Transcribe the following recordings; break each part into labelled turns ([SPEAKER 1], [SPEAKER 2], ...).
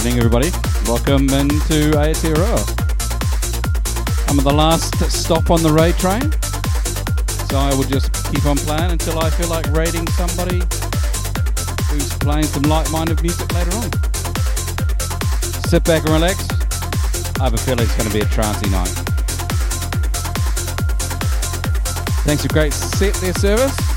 [SPEAKER 1] evening, everybody. Welcome into Aotearoa. I'm at the last stop on the raid train, so I will just keep on playing until I feel like raiding somebody who's playing some like-minded music later on. Sit back and relax. I have a feeling it's going to be a trancey night. Thanks for great set there, service.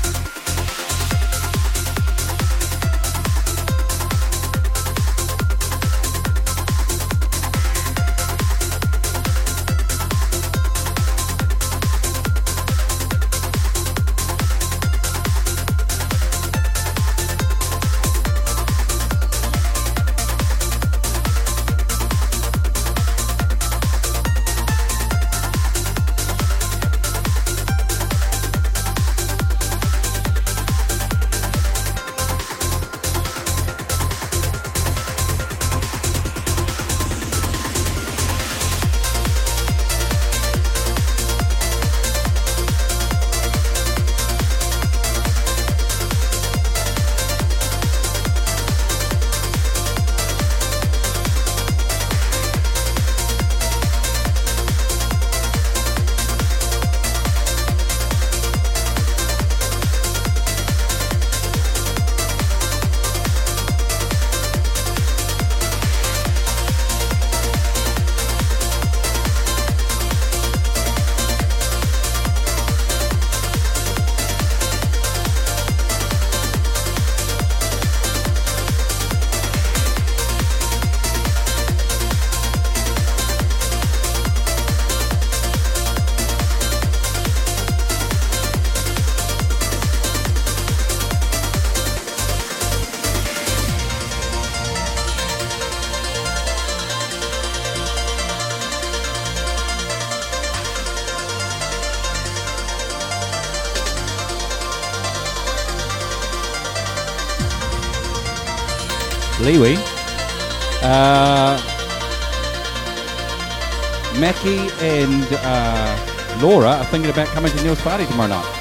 [SPEAKER 1] Thinking about coming to Neil's party tomorrow night.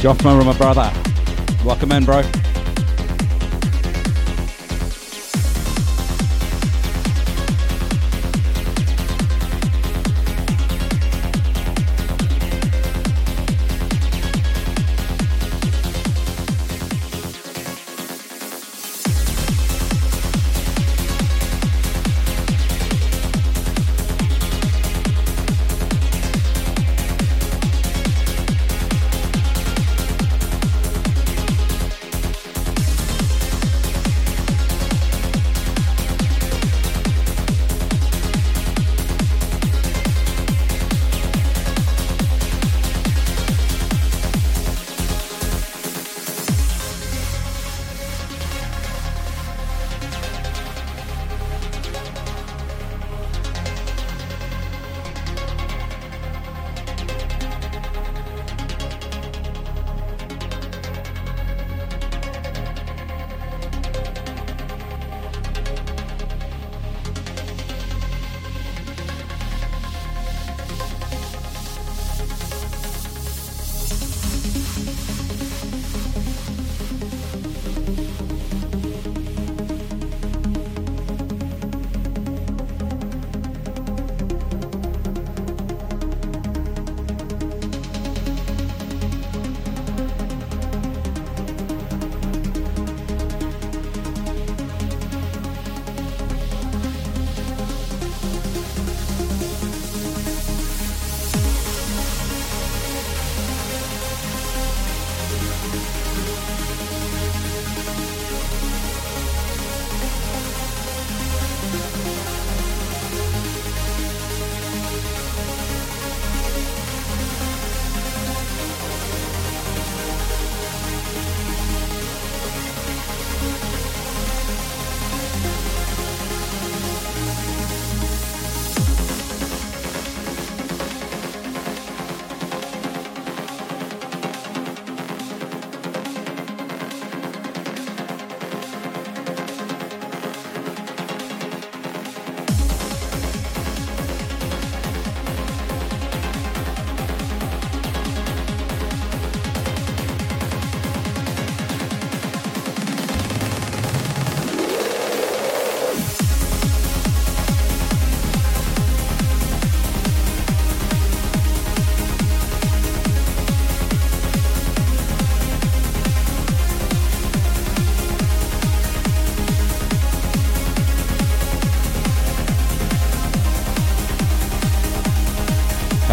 [SPEAKER 1] Joffman, my brother. Welcome in, bro.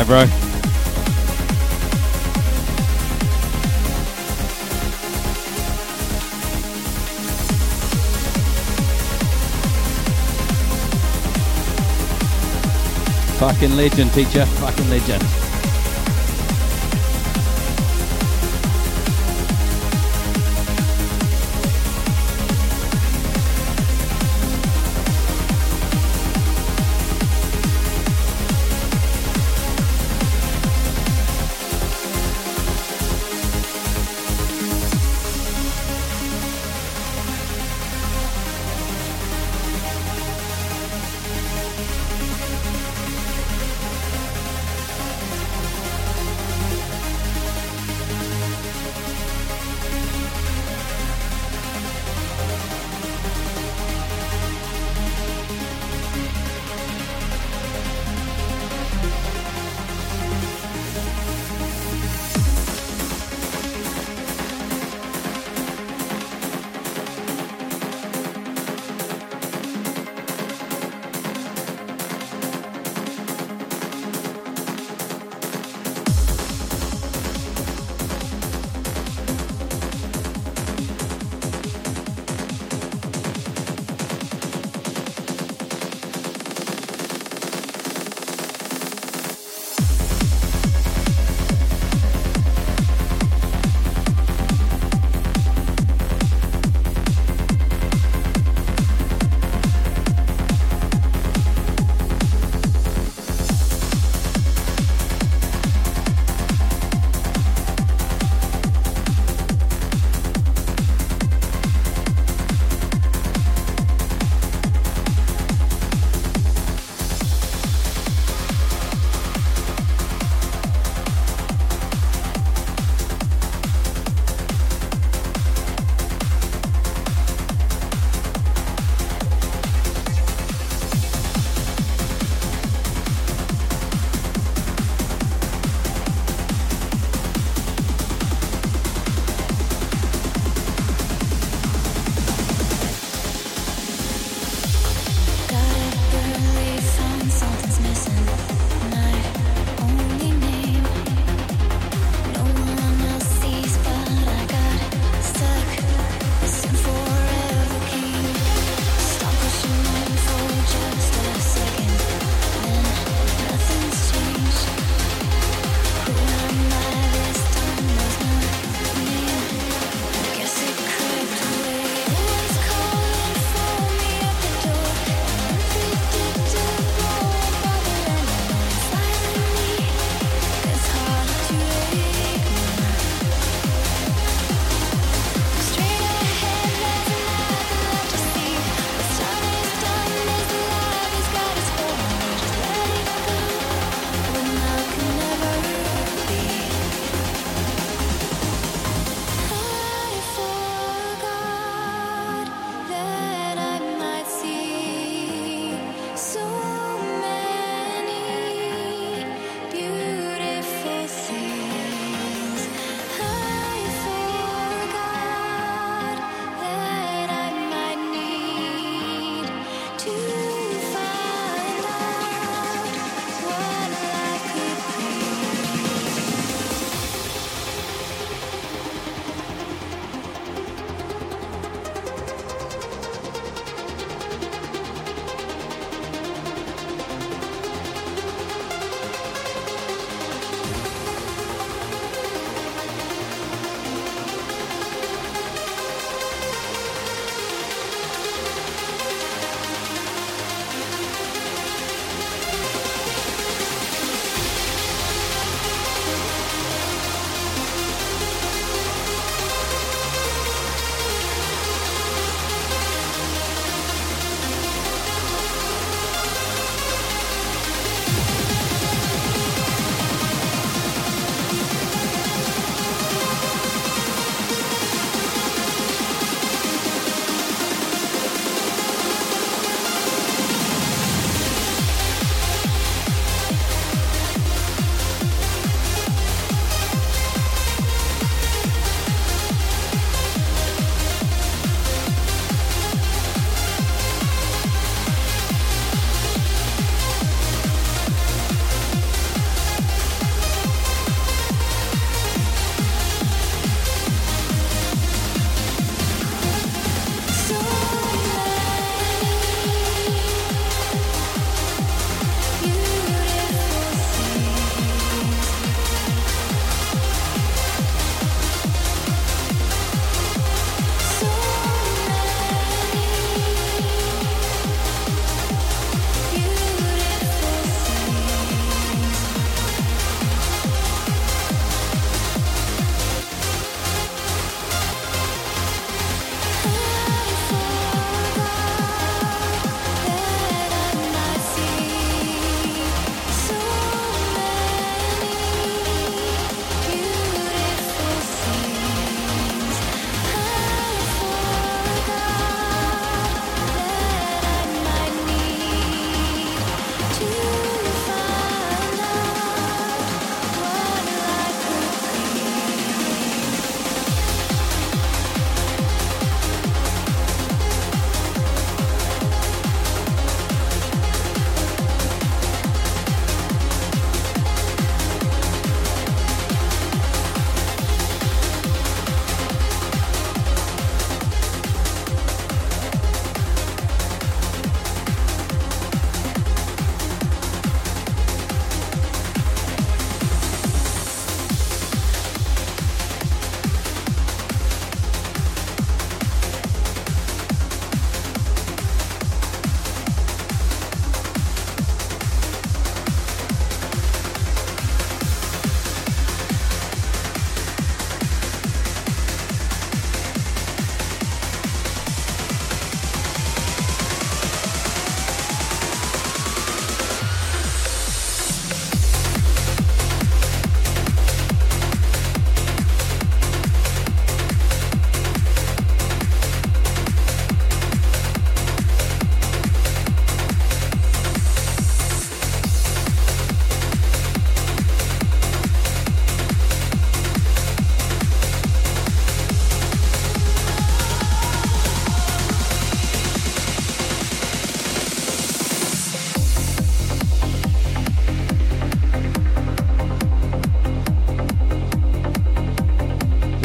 [SPEAKER 1] Bro. Fucking legend, teacher. Fucking legend.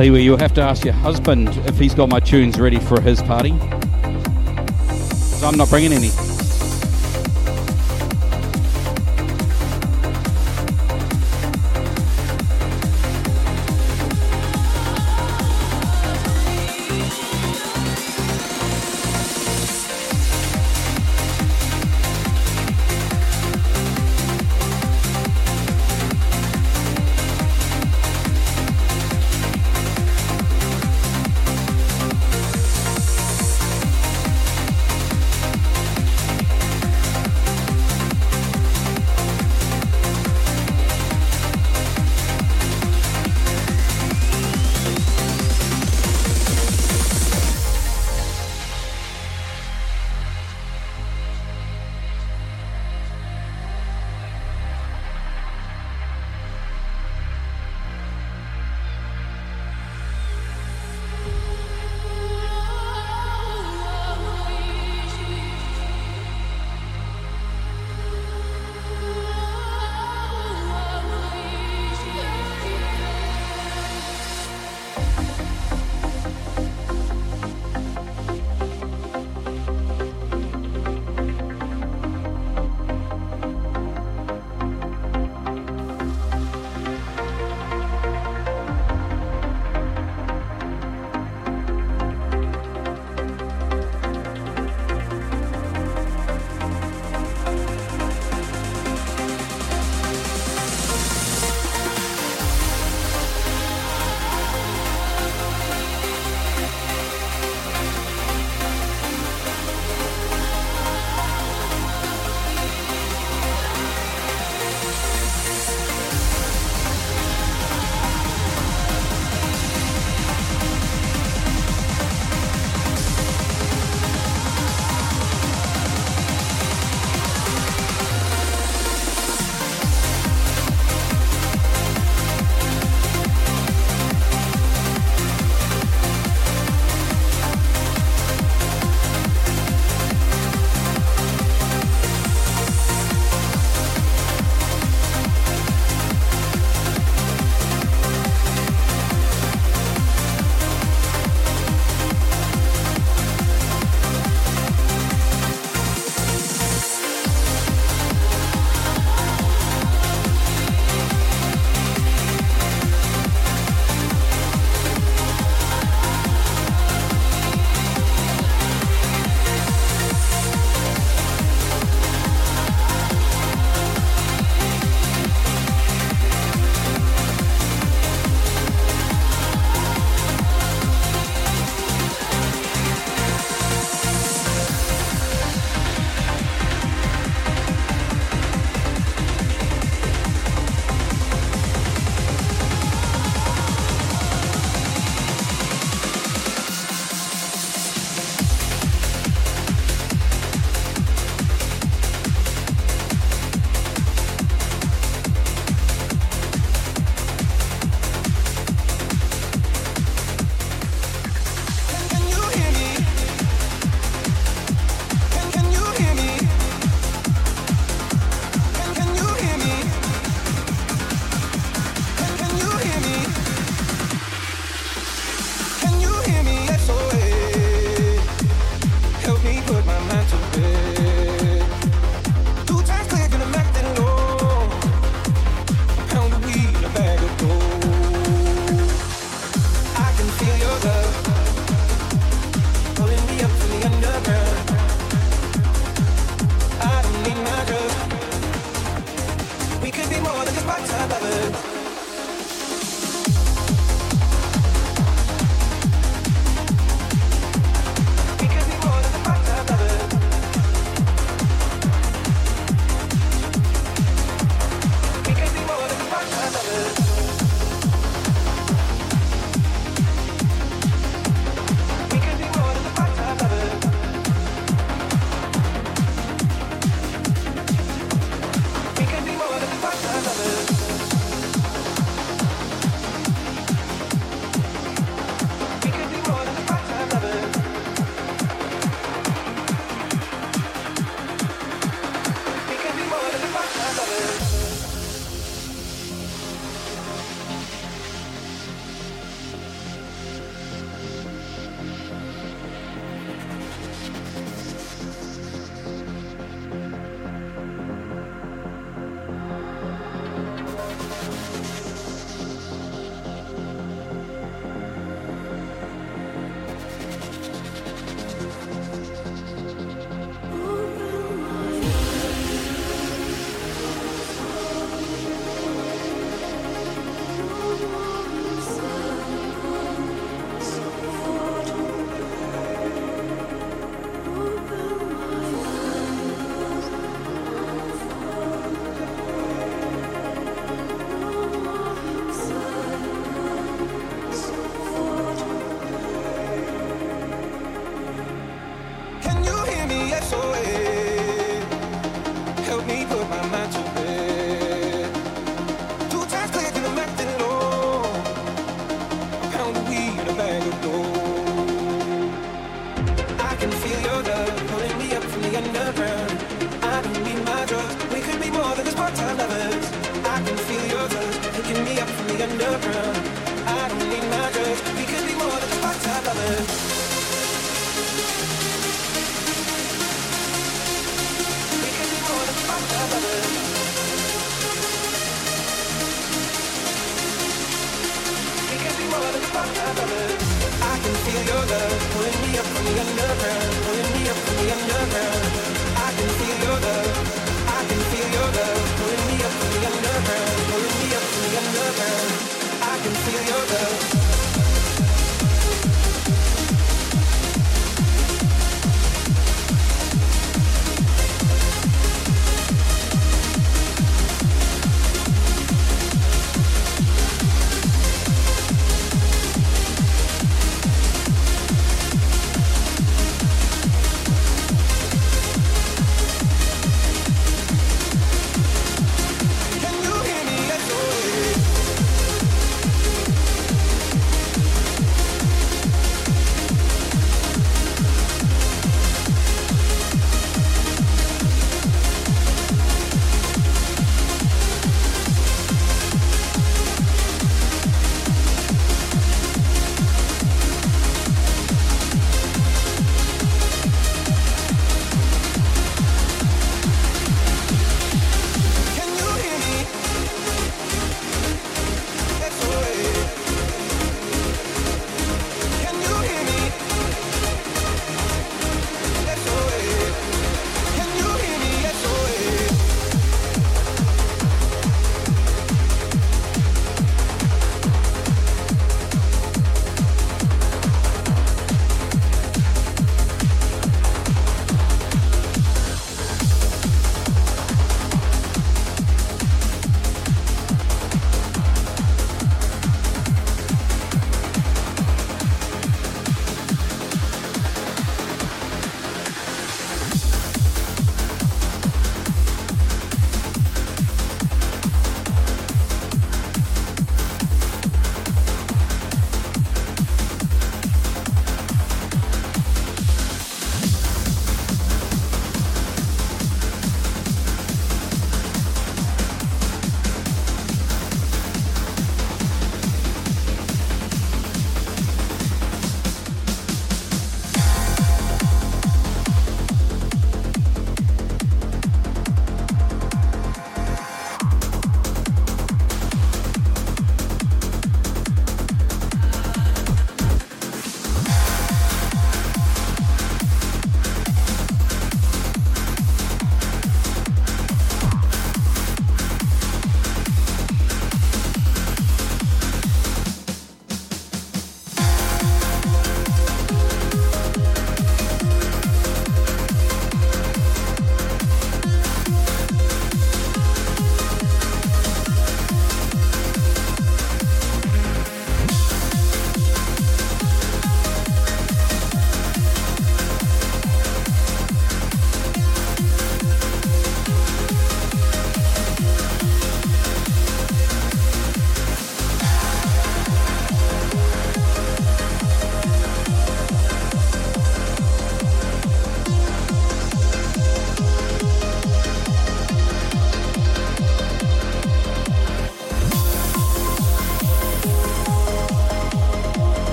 [SPEAKER 1] Leeway, you'll have to ask your husband if he's got my tunes ready for his party. Because I'm not bringing any.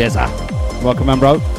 [SPEAKER 1] Jezza. Welcome, man, bro.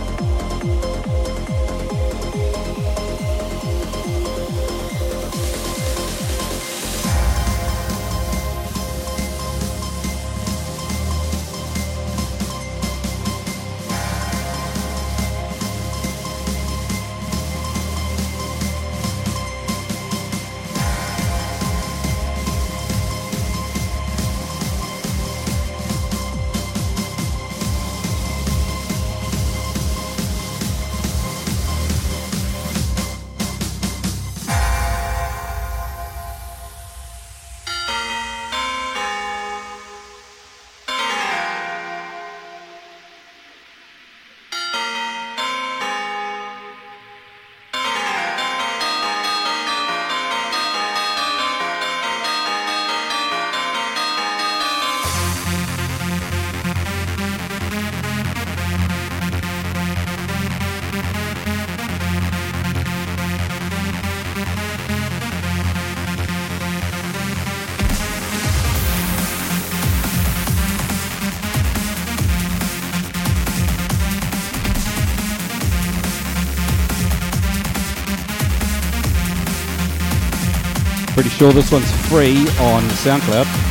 [SPEAKER 1] Sure this one's free on SoundCloud.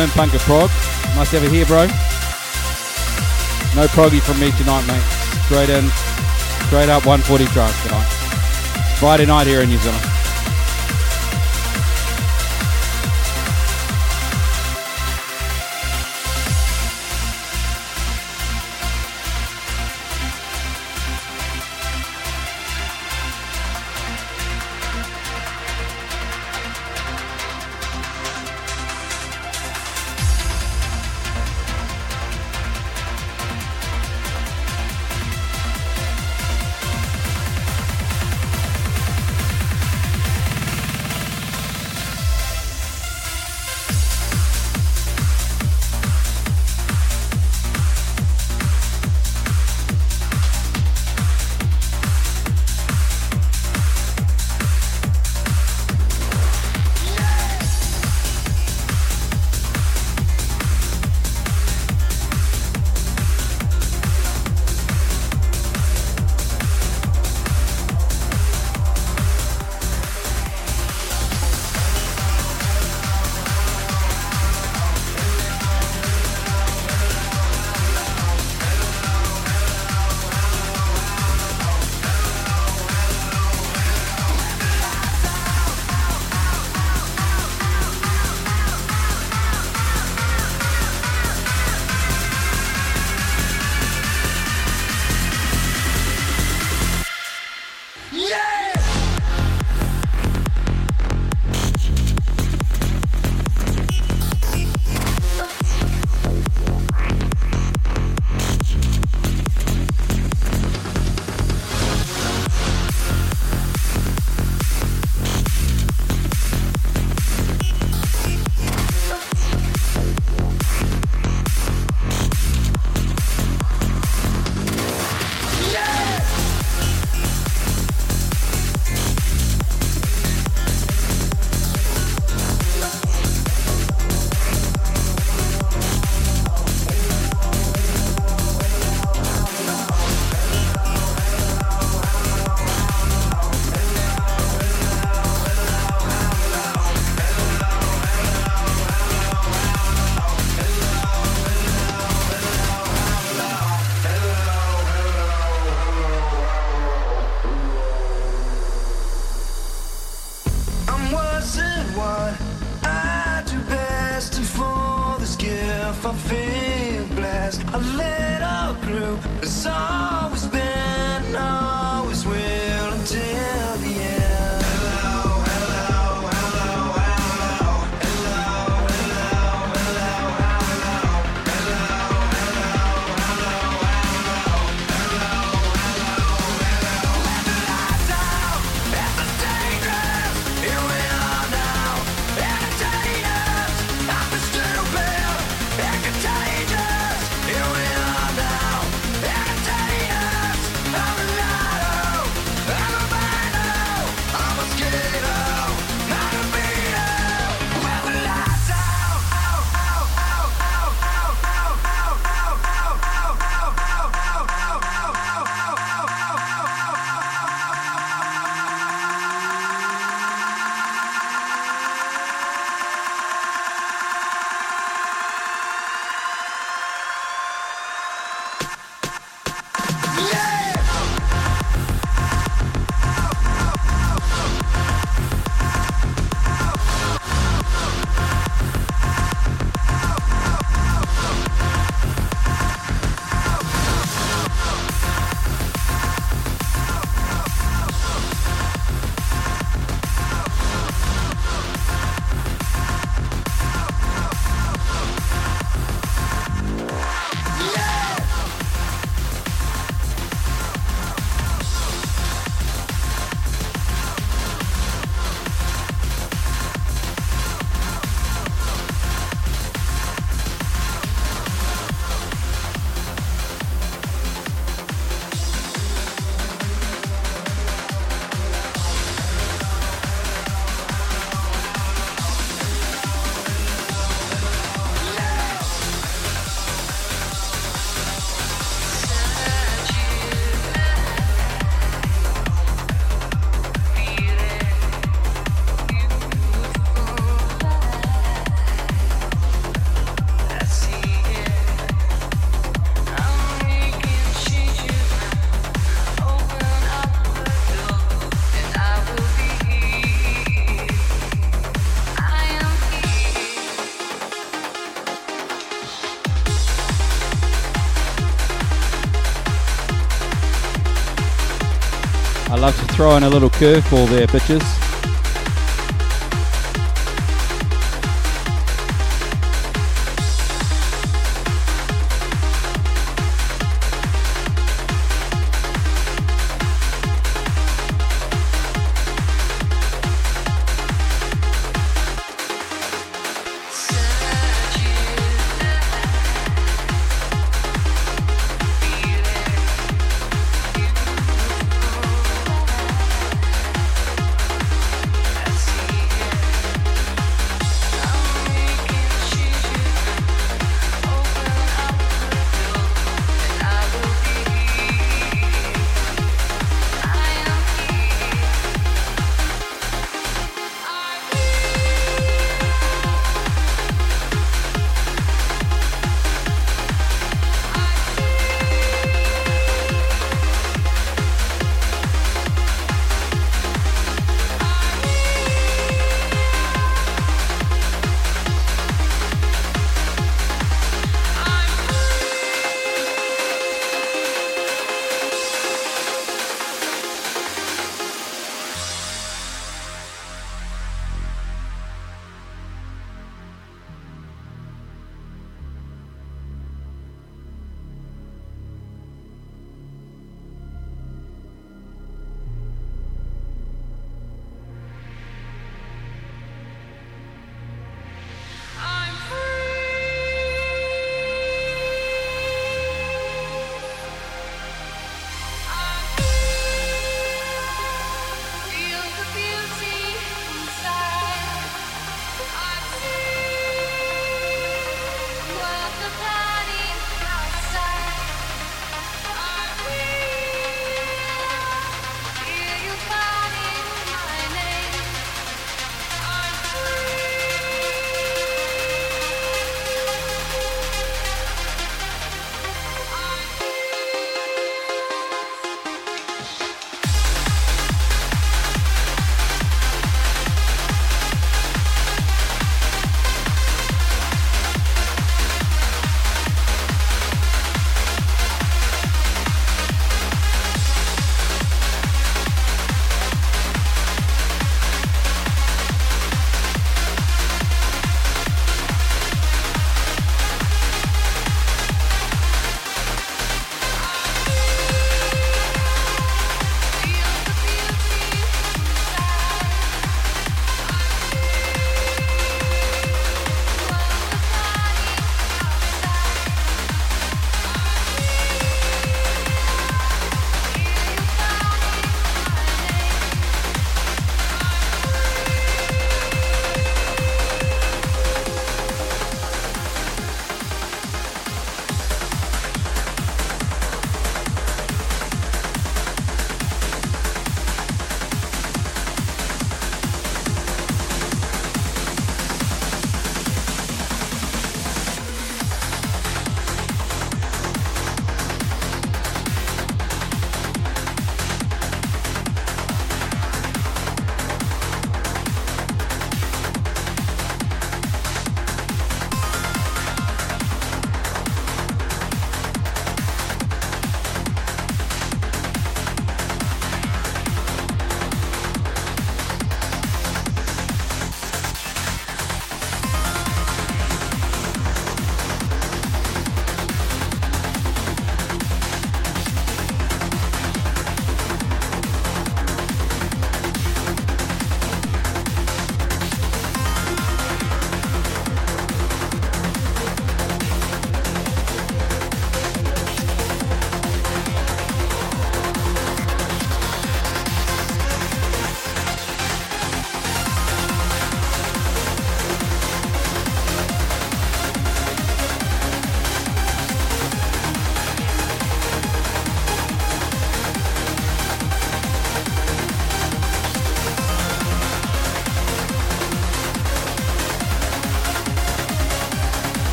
[SPEAKER 2] In, Prog. Nice to have you here, bro. No proggy from me tonight, mate. Straight in, straight up 140 trance tonight. Friday night here in New Zealand.
[SPEAKER 1] Love to throw in a little curveball there, bitches.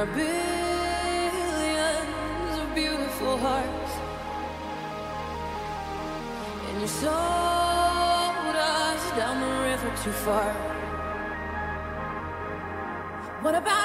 [SPEAKER 3] are billions of beautiful hearts, and you sold us down the river too far. What about?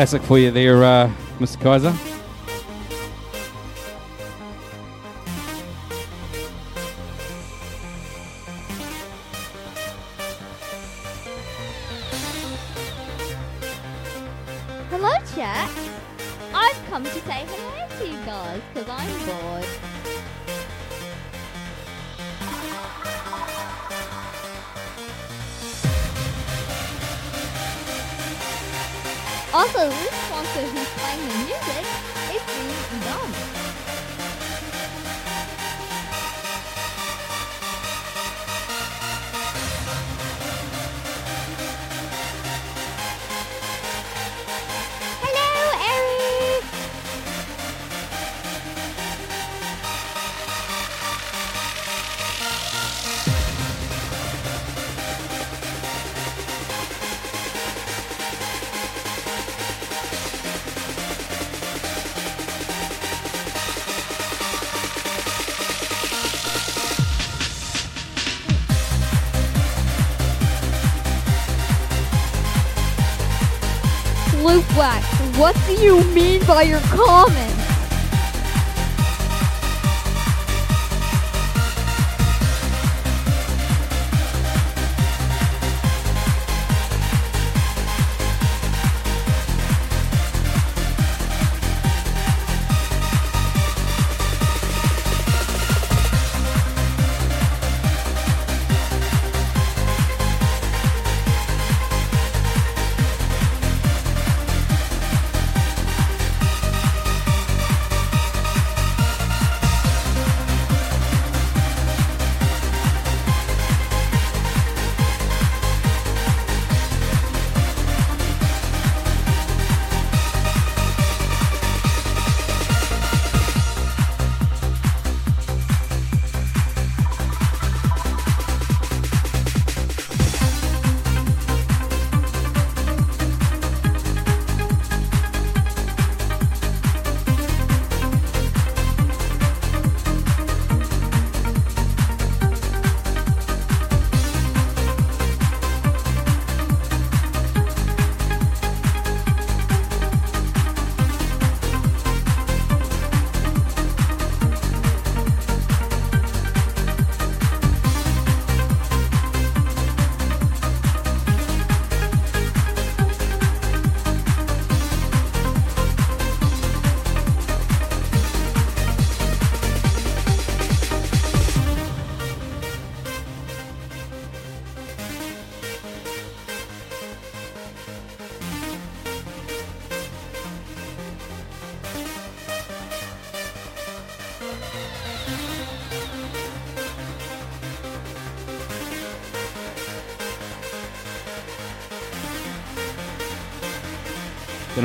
[SPEAKER 4] classic for you there, uh, Mr. Kaiser.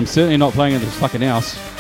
[SPEAKER 1] I'm
[SPEAKER 4] certainly not playing in this fucking house.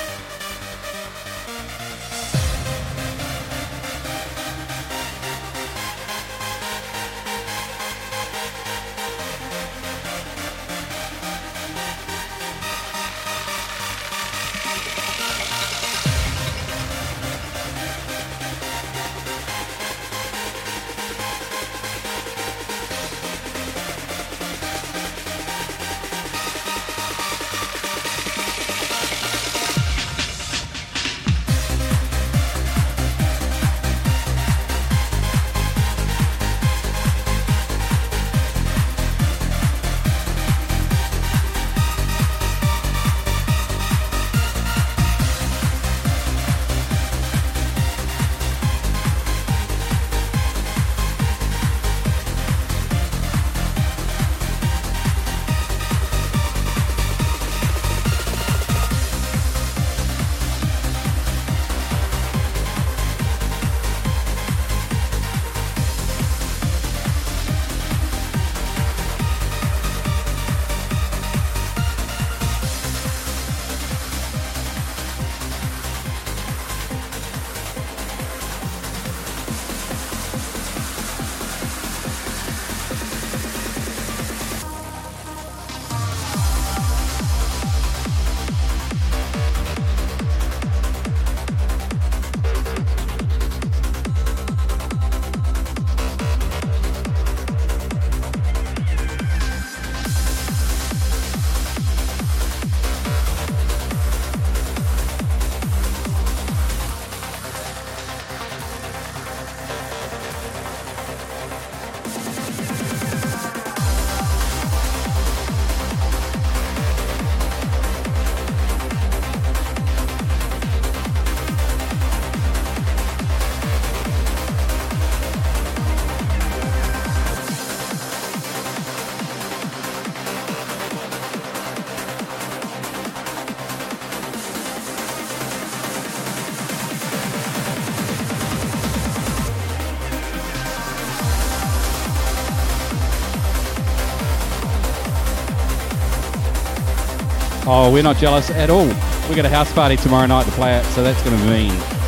[SPEAKER 1] Oh, we're not jealous at all. We got a house party tomorrow night to play at, so that's going to mean.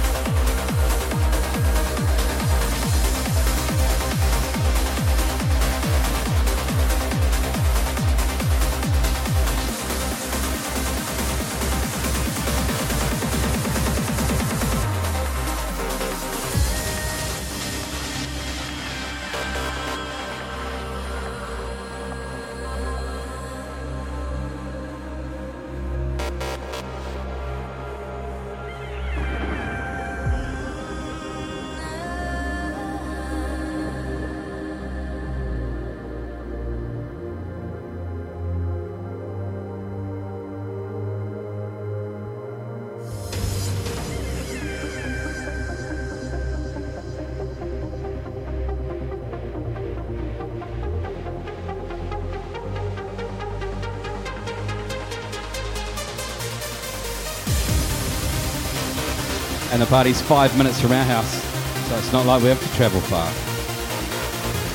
[SPEAKER 1] Party's five minutes from our house, so it's not like we have to travel far.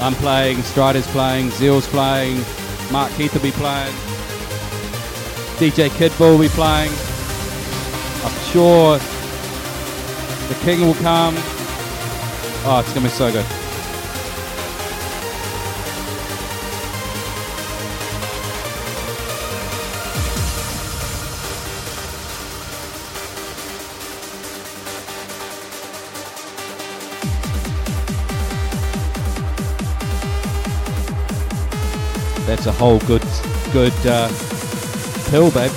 [SPEAKER 1] I'm playing, Strider's playing, Zeal's playing, Mark Keith will be playing, DJ Kidbull will be playing. I'm sure the King will come. Oh, it's gonna be so good. A whole good, good uh, pill, babe.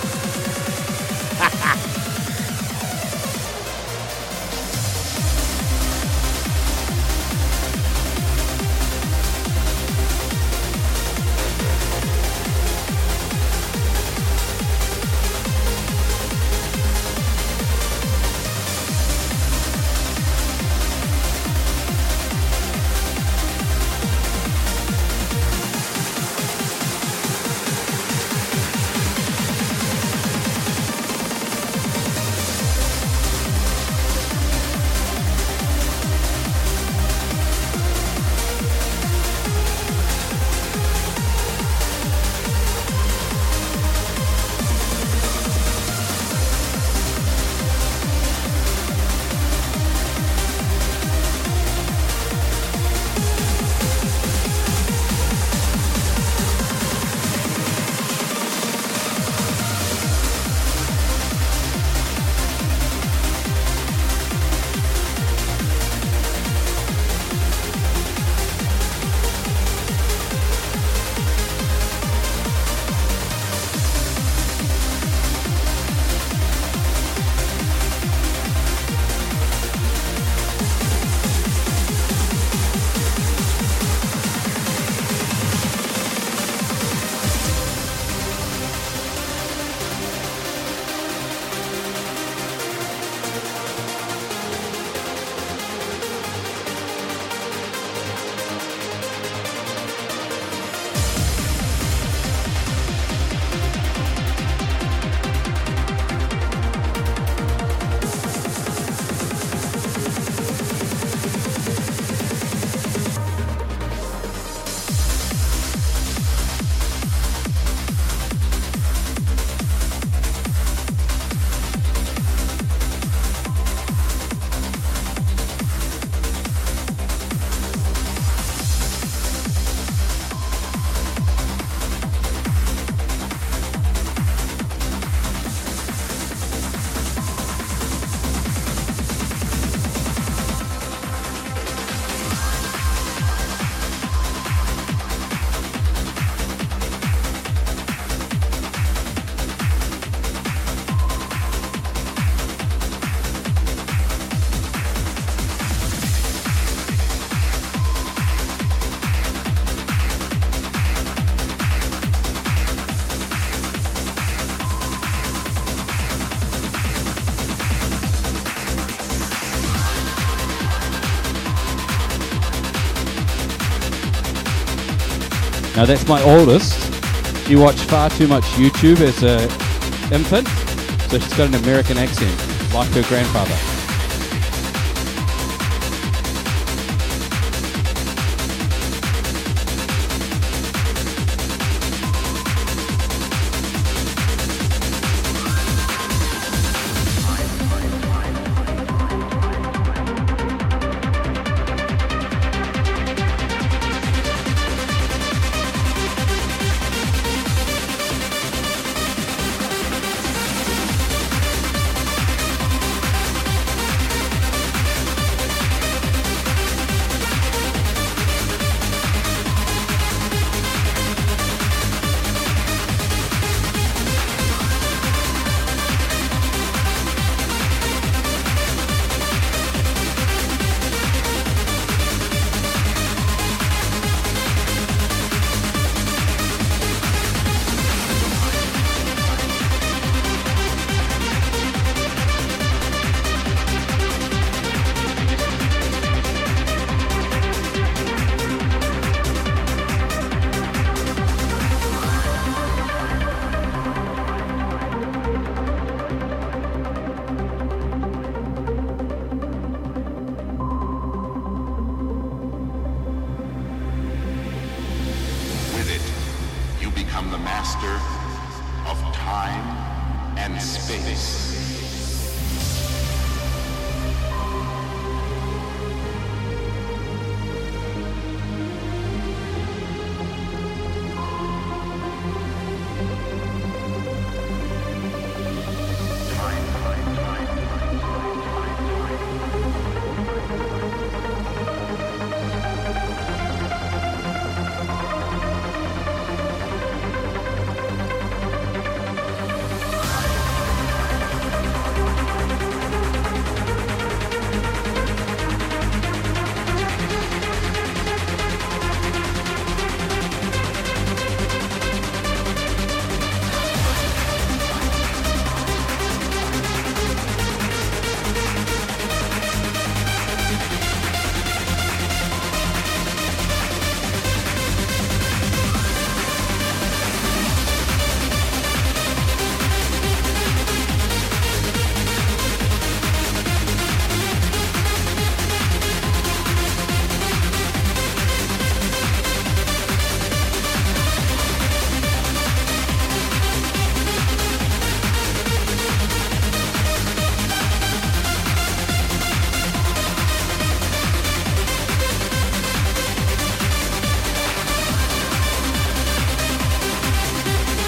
[SPEAKER 1] Now that's my oldest. She watched far too much YouTube as a infant, so she's got an American accent, like her grandfather.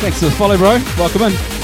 [SPEAKER 1] Thanks for the follow, bro. Welcome in.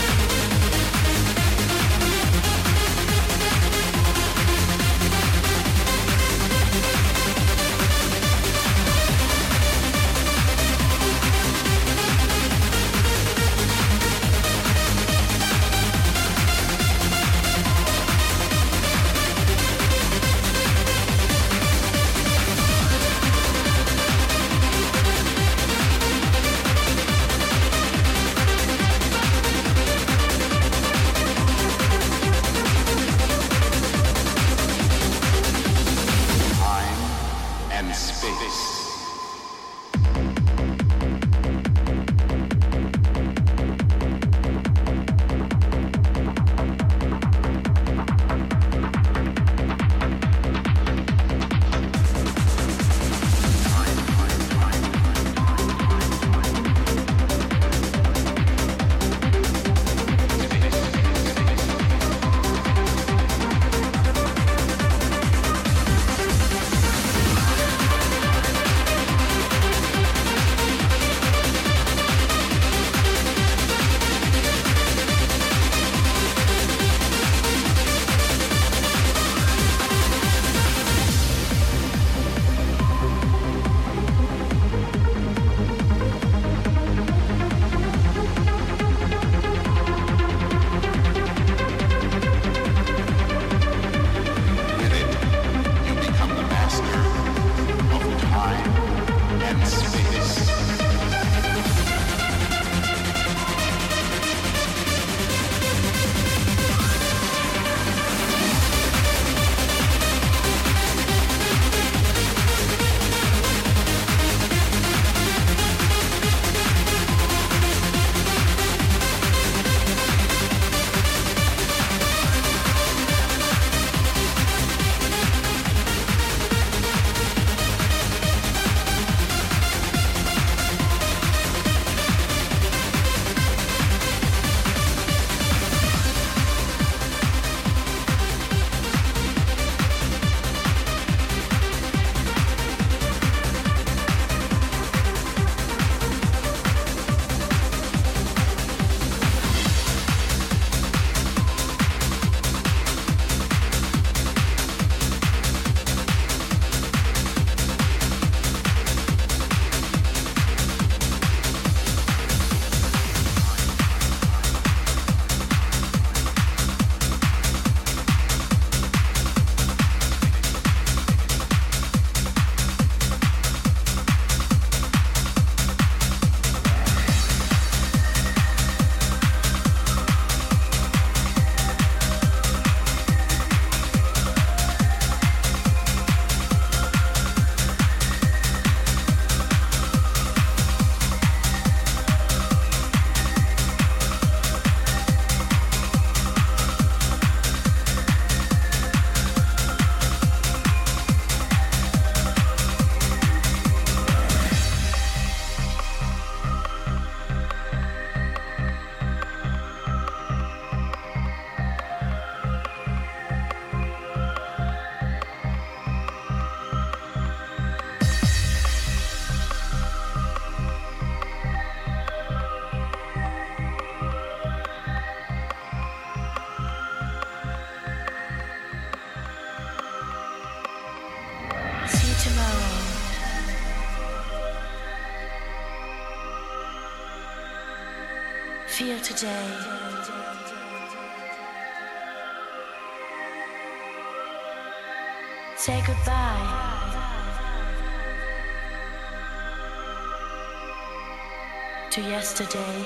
[SPEAKER 5] To yesterday.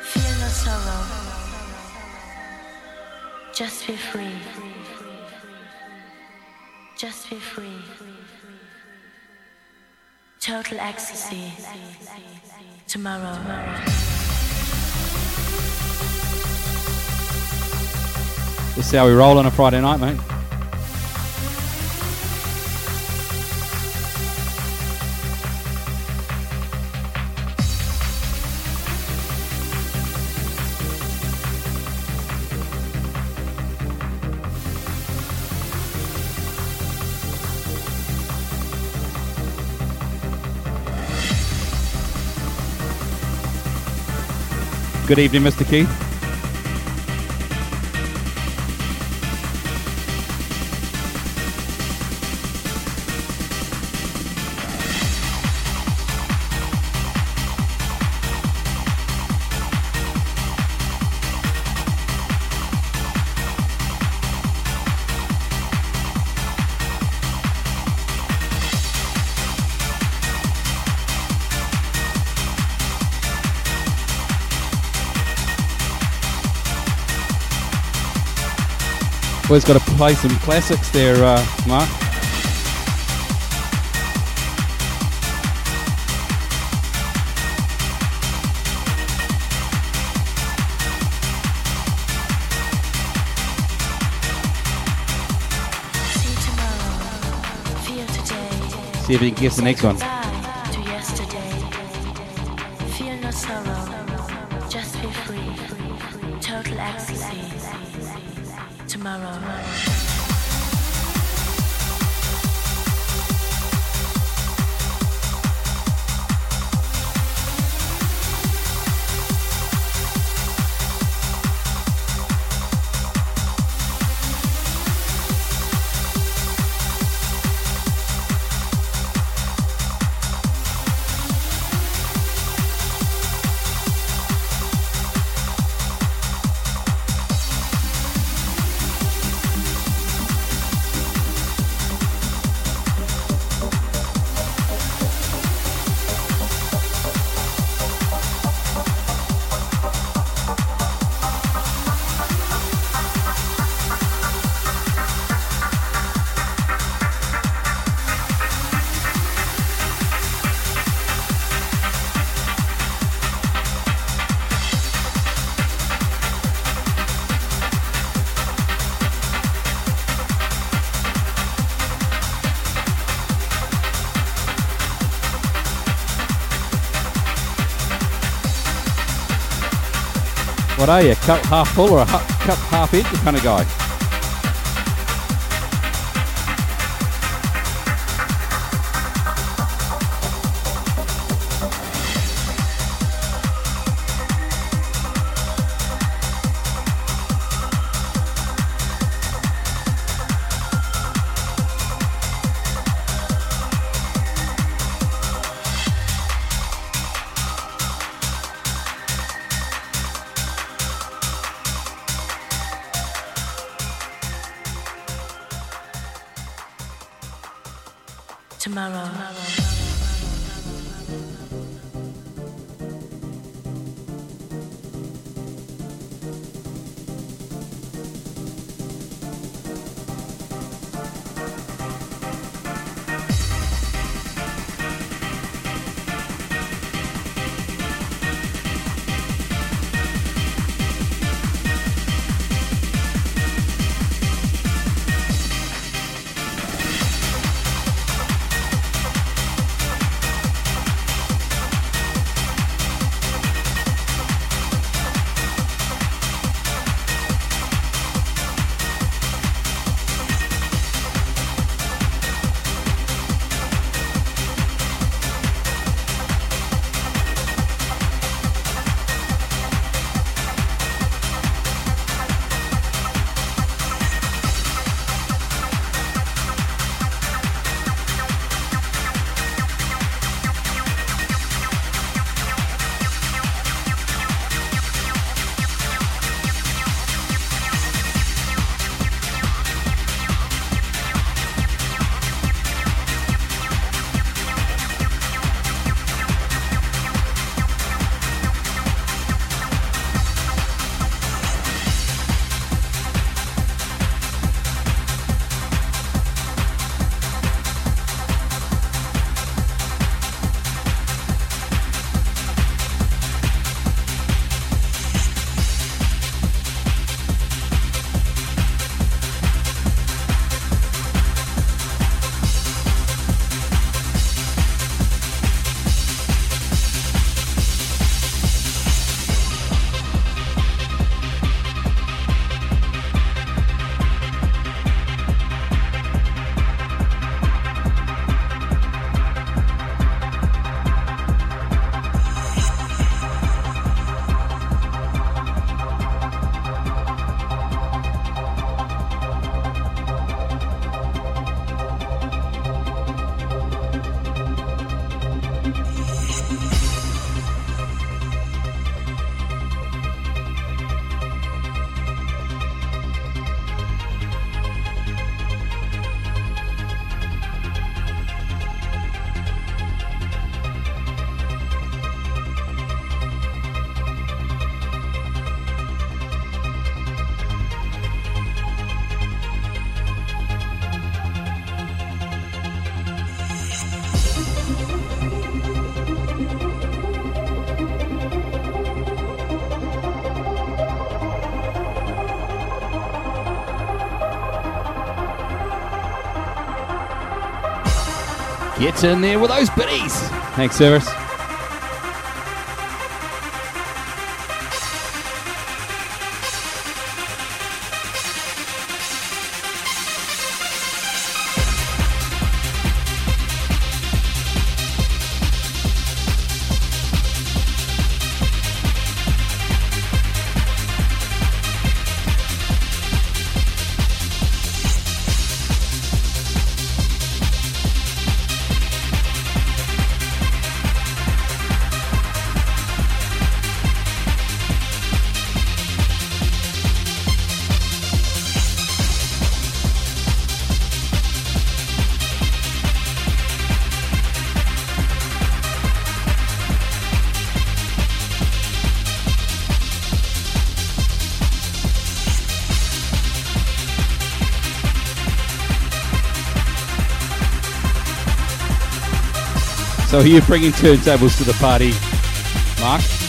[SPEAKER 5] Feel no sorrow. Just be free. Just be free. Total ecstasy. Tomorrow.
[SPEAKER 1] This is how we roll on a Friday night, mate. Good evening, Mr. Keith. Always got to play some classics there, uh, Mark.
[SPEAKER 5] See tomorrow. Feel today.
[SPEAKER 1] See if you can guess the next one. What are you? Cup half full or a cup half empty kind of guy? Get in there with those biddies. Thanks, Service. Are you bringing turntables to the party, Mark?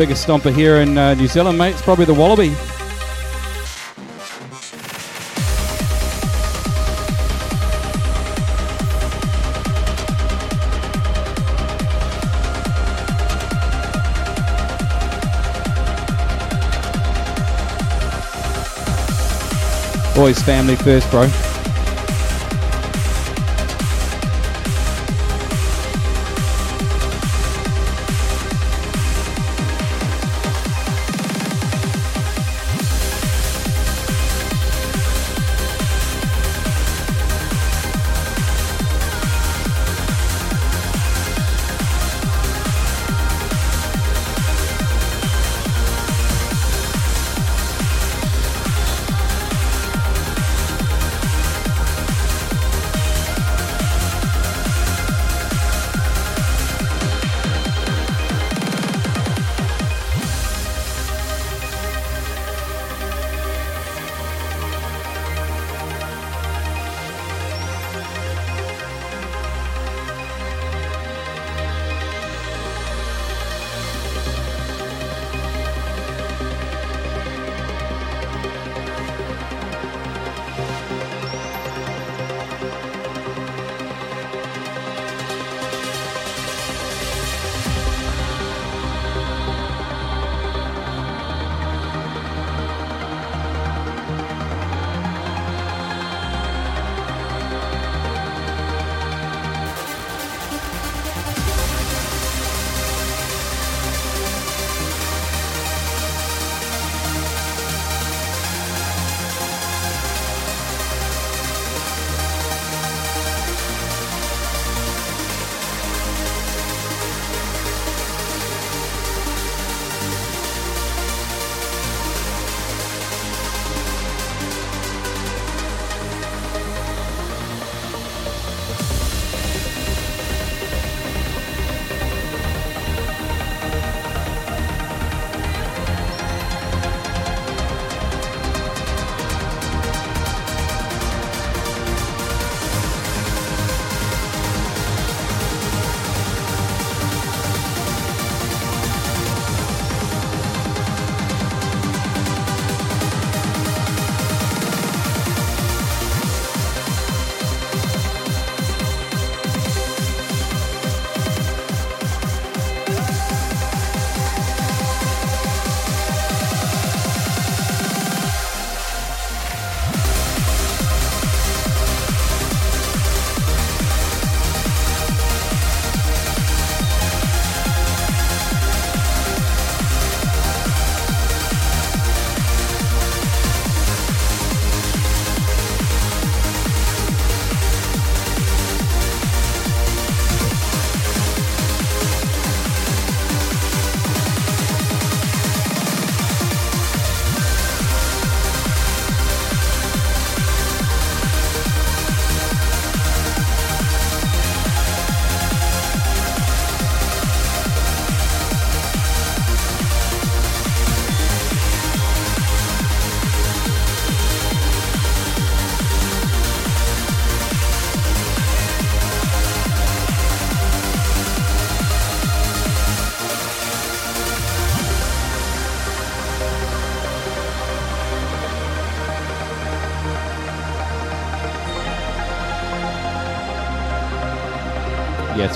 [SPEAKER 1] Biggest stomper here in uh, New Zealand, mate. It's probably the Wallaby. Boys, family first, bro.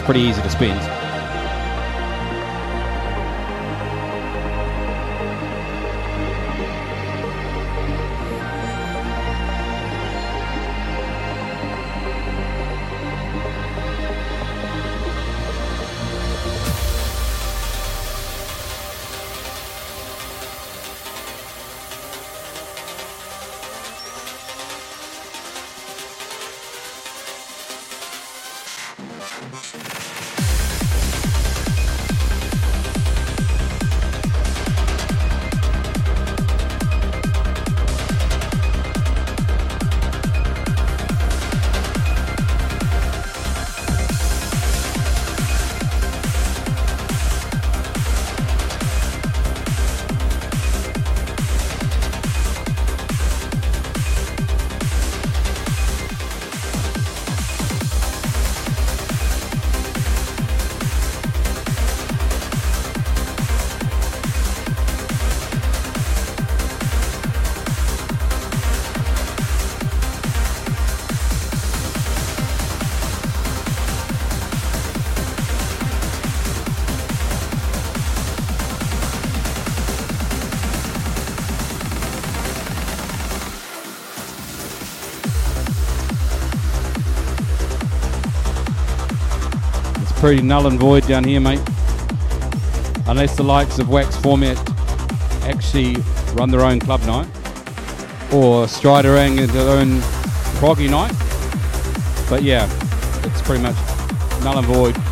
[SPEAKER 1] Pretty easy to spin. Pretty null and void down here, mate. Unless the likes of Wax Format actually run their own club night, or Striderang is their own proggy night. But yeah, it's pretty much null and void.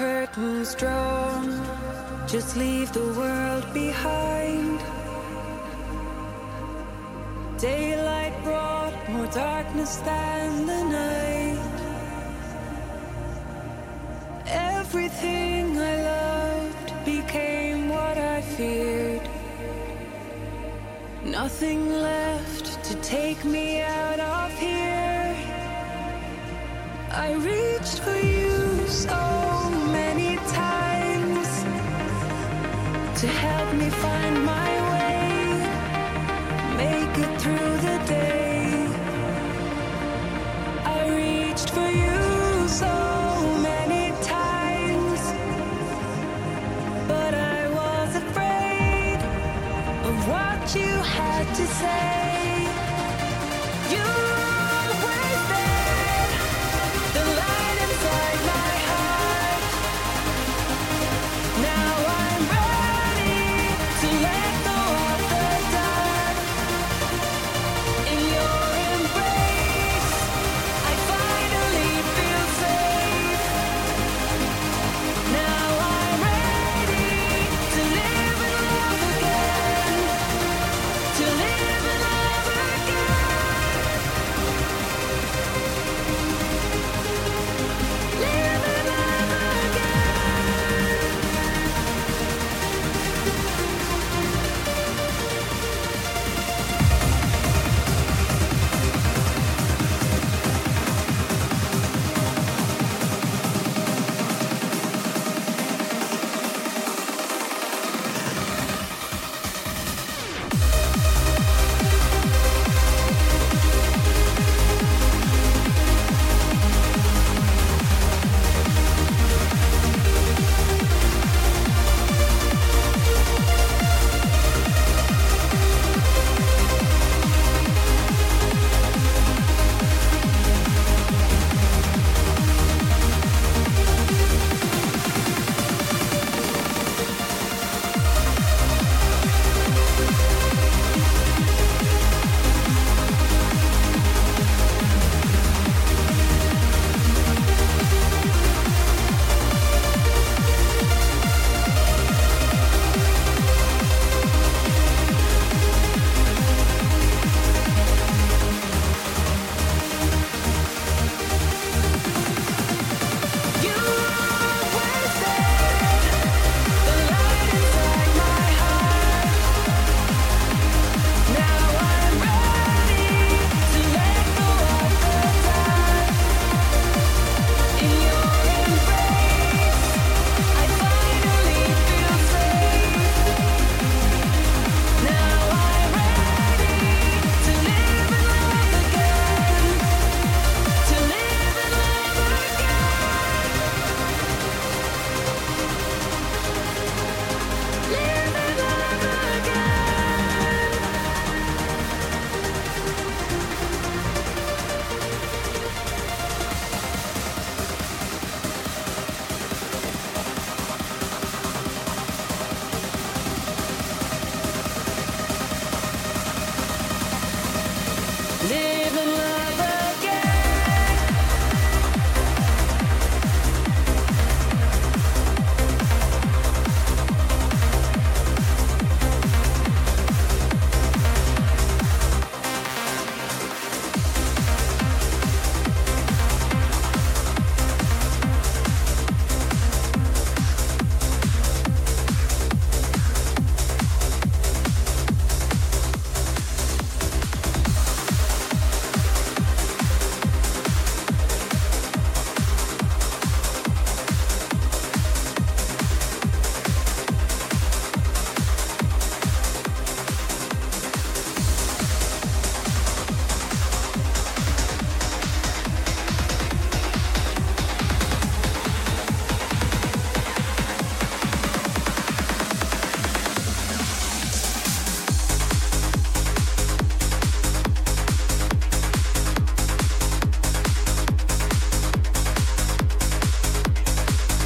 [SPEAKER 6] Curtains drawn, just leave the world behind. Daylight brought more darkness than the night. Everything I loved became what I feared. Nothing left to take me out of here. I reached for you to help me find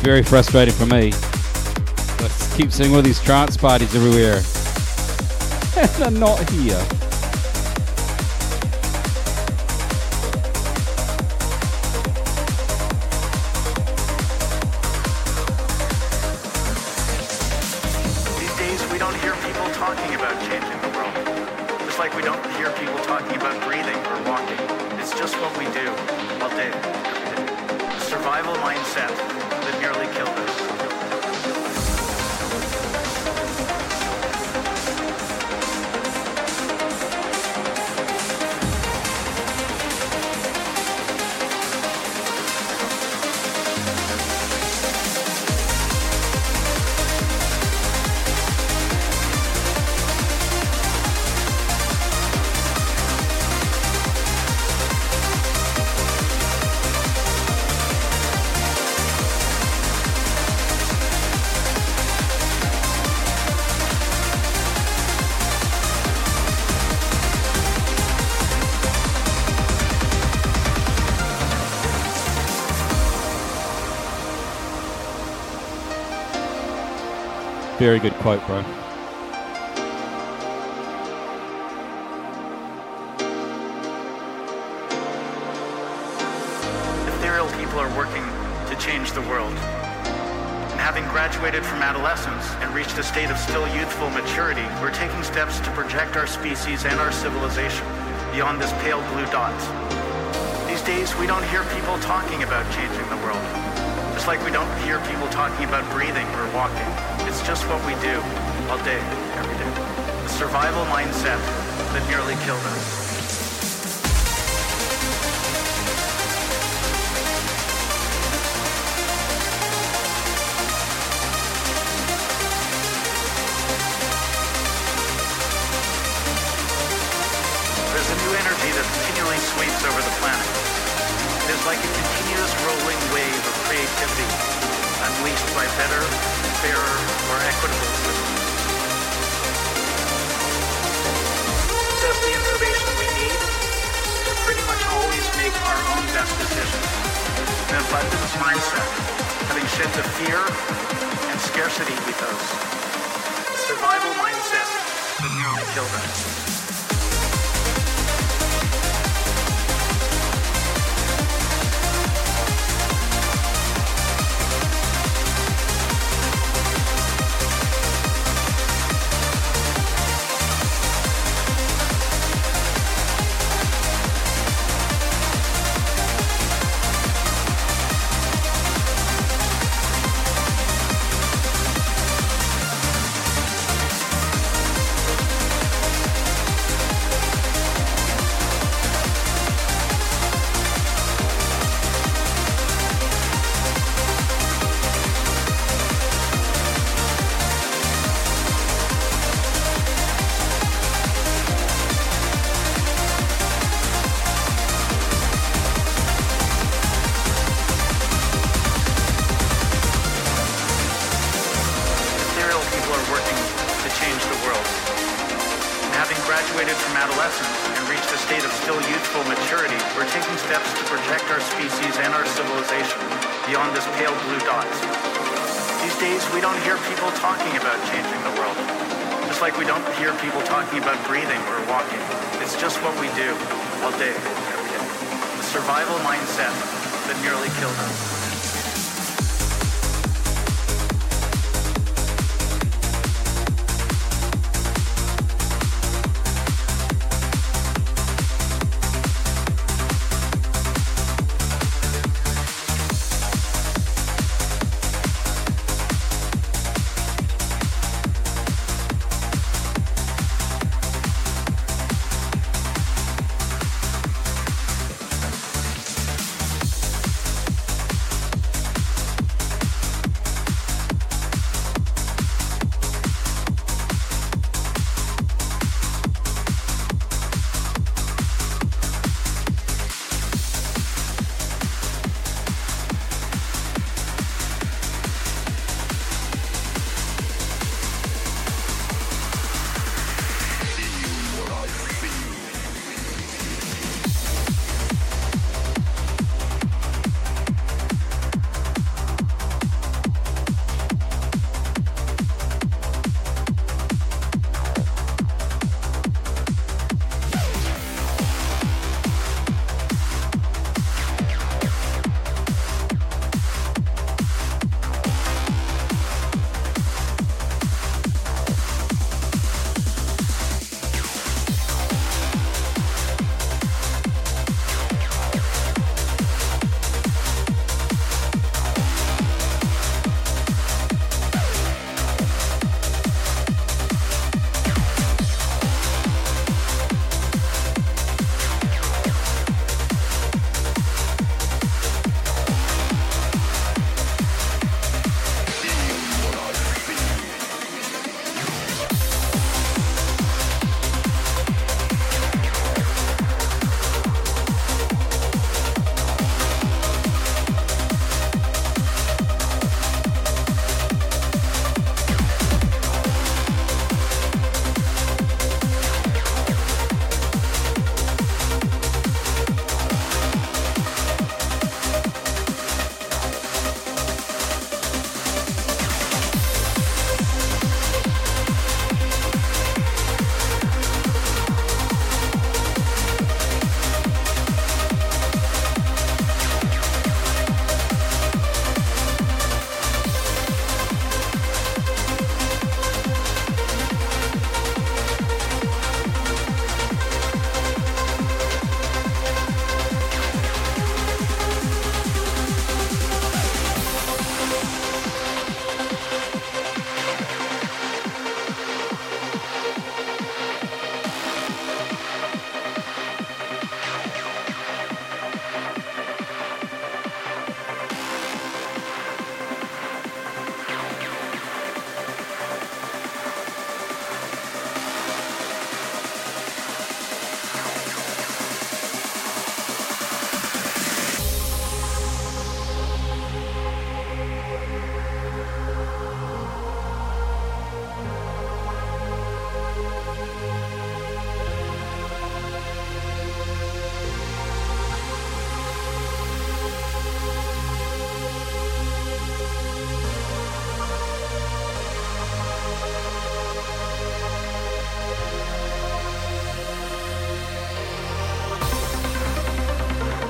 [SPEAKER 1] very frustrating for me. Keep seeing all these trance parties everywhere. and they're not here. Very good quote, bro.
[SPEAKER 7] Ethereal people are working to change the world. And having graduated from adolescence and reached a state of still youthful maturity, we're taking steps to project our species and our civilization beyond this pale blue dot. These days, we don't hear people talking about changing the world. Just like we don't hear people talking about breathing or walking. It's just what we do all day, every day. The survival mindset that nearly killed us. Make our own best decisions. An abundance mindset, having shed the fear and scarcity ethos. Survival mindset that killed us.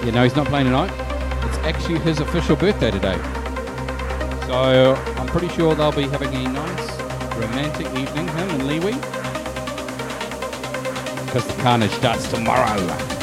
[SPEAKER 1] You know, he's not playing tonight. It's actually his official birthday today. So I'm pretty sure they'll be having a nice romantic evening, him and Liwi. Because the carnage starts tomorrow.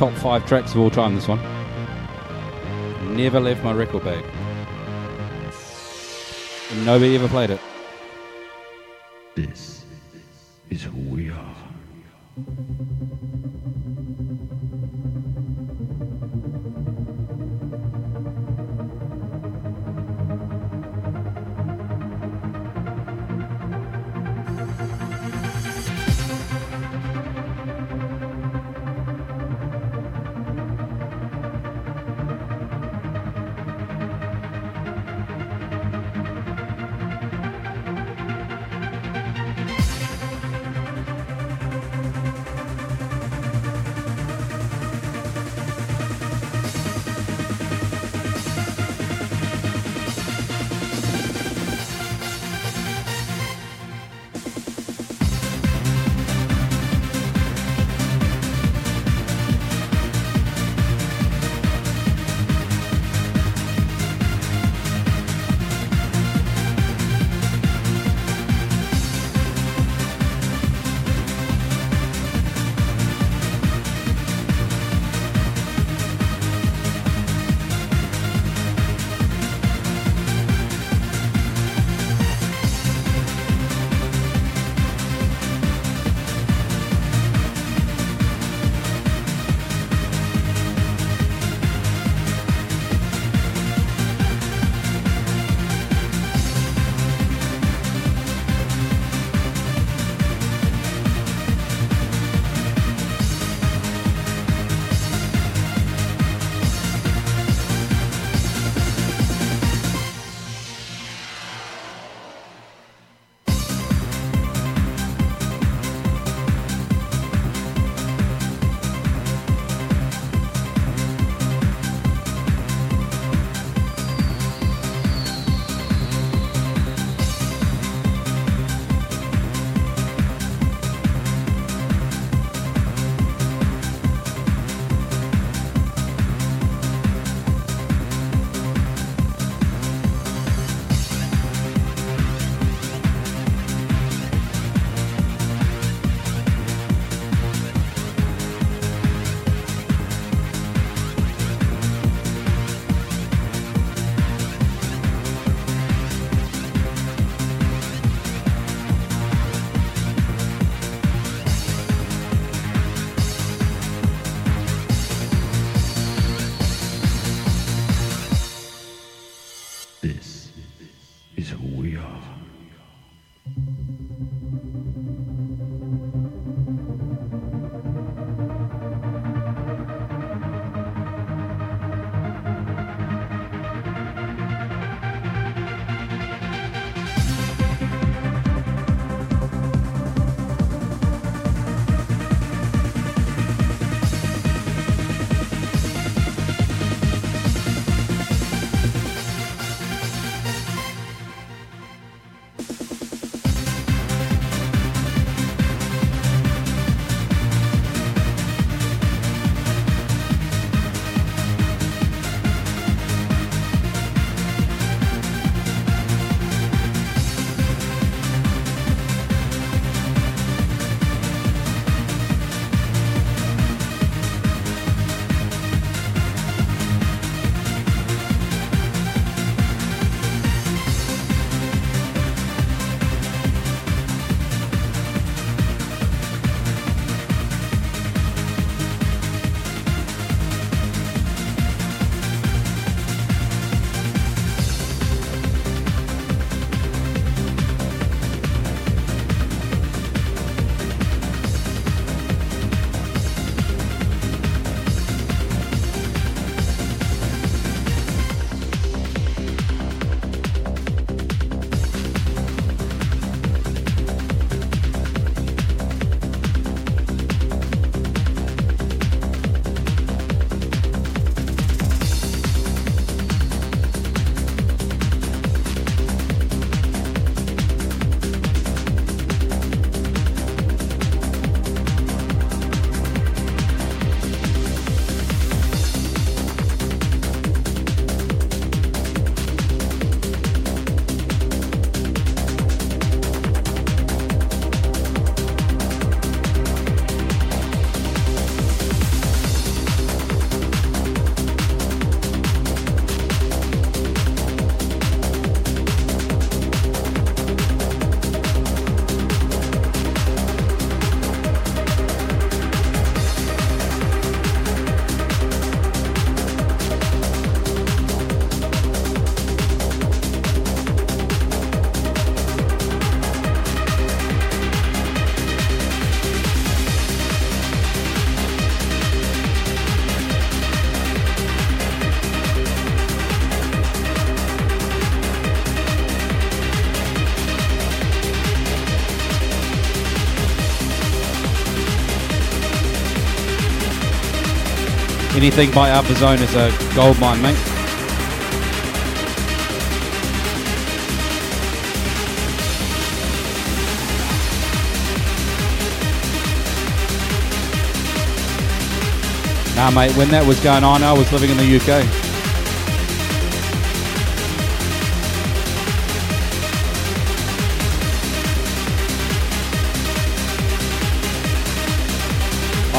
[SPEAKER 1] Top five tracks of all time, this one. Never left my record bag. Nobody ever played it. Anything by Zone is a gold mine, mate. Nah, mate, when that was going on, I was living in the UK.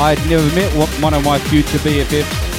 [SPEAKER 1] I'd never met one- of my future BFFs.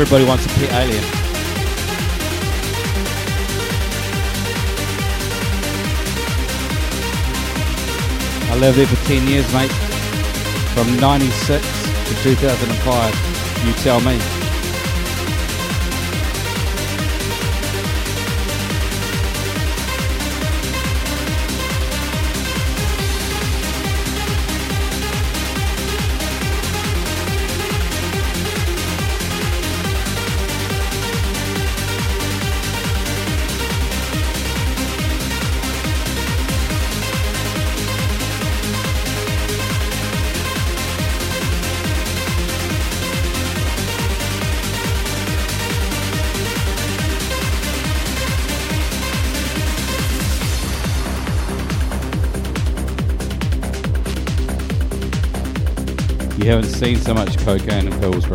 [SPEAKER 1] Everybody wants to be alien. I lived there for 10 years, mate. From 96 to 2005. You tell me. Seen so much cocaine and pills,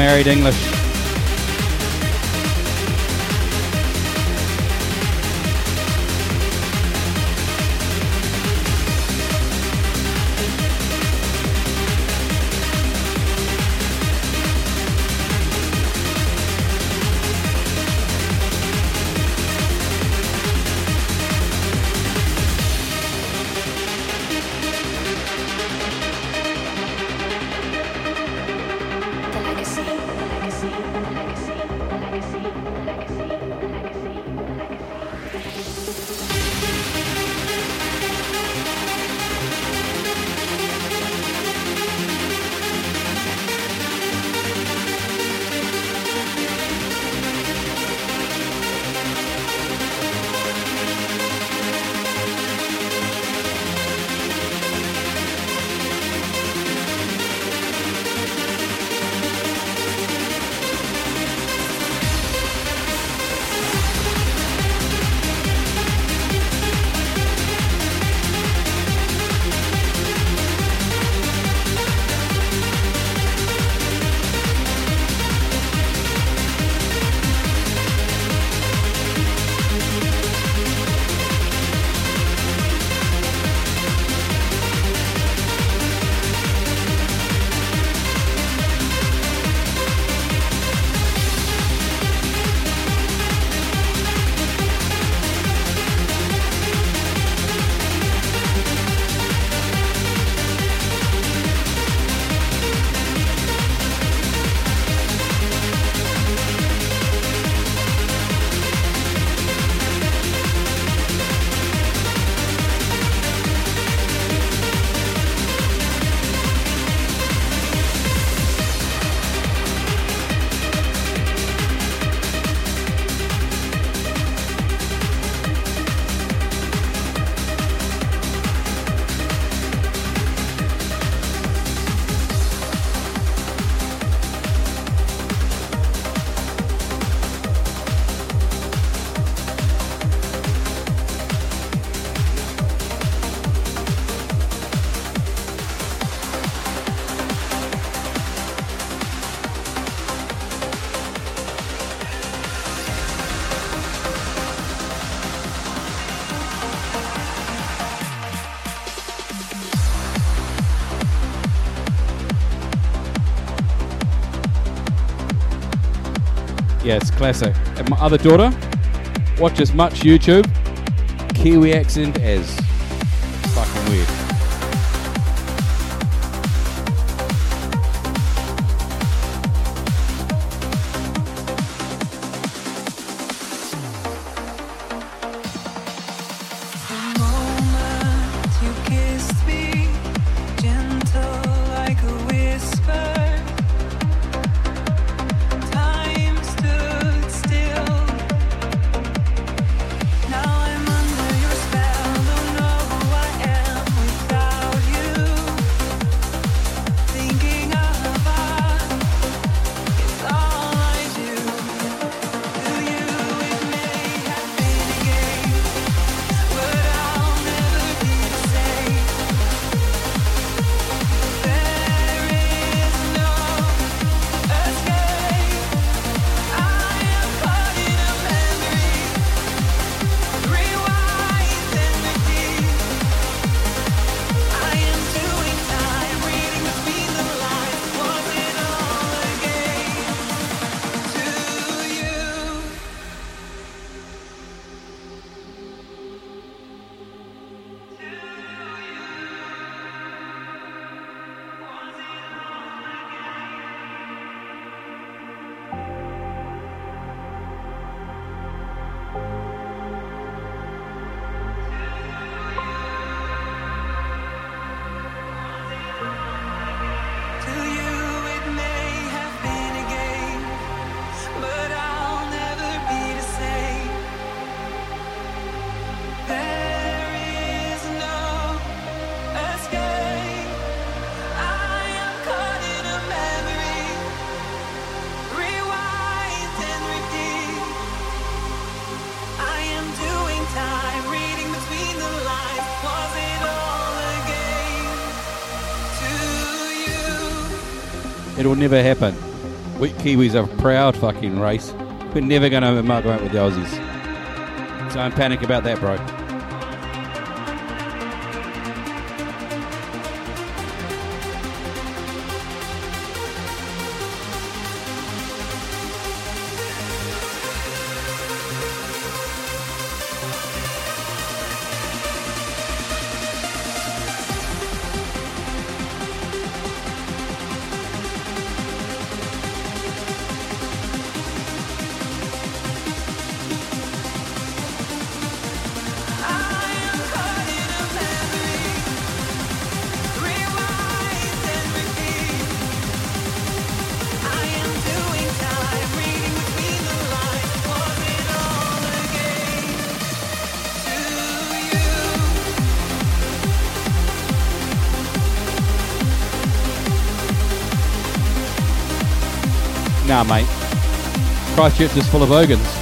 [SPEAKER 1] married English.
[SPEAKER 6] Yes, classic. And my other daughter watches much YouTube, Kiwi accent as.
[SPEAKER 1] never
[SPEAKER 6] happen. We Kiwis are a proud fucking race. We're never going to mug around with the Aussies. Don't panic about that, bro. five just is full of
[SPEAKER 1] organs.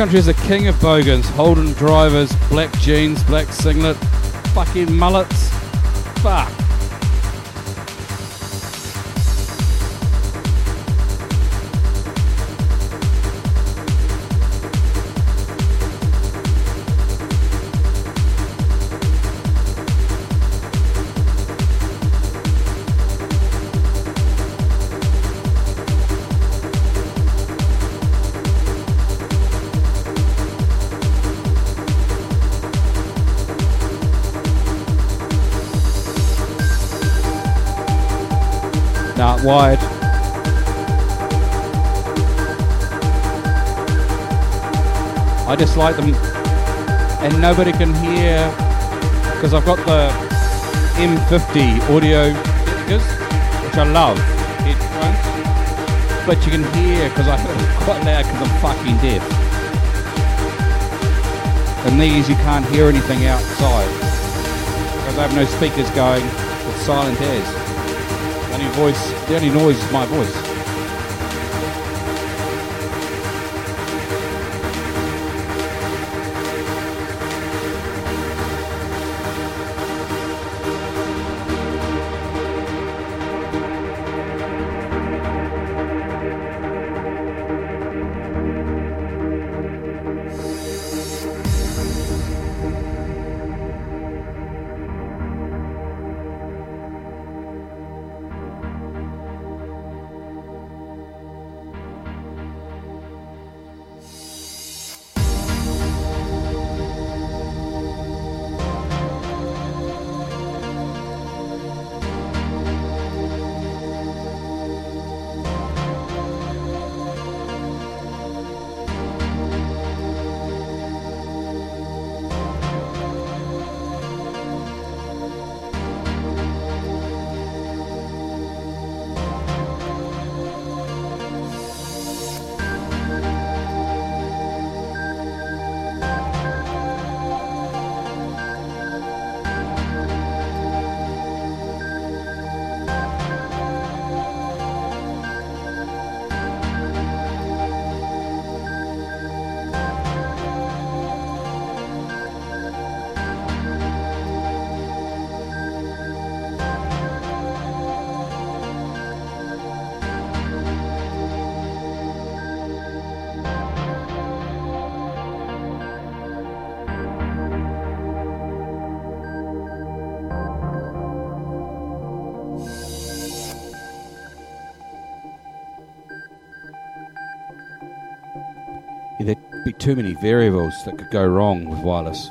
[SPEAKER 1] Country is a king of bogans, Holden drivers, black jeans, black singlet, fucking mullets. Fuck. Them, and nobody can hear because I've got the M50 audio speakers, which I love, headphones, but you can hear because I heard it quite loud because I'm fucking deaf. And these you can't hear anything outside because I have no speakers going. It's silent as. The only voice, the only noise is my voice. Be too many variables that could go wrong with wireless.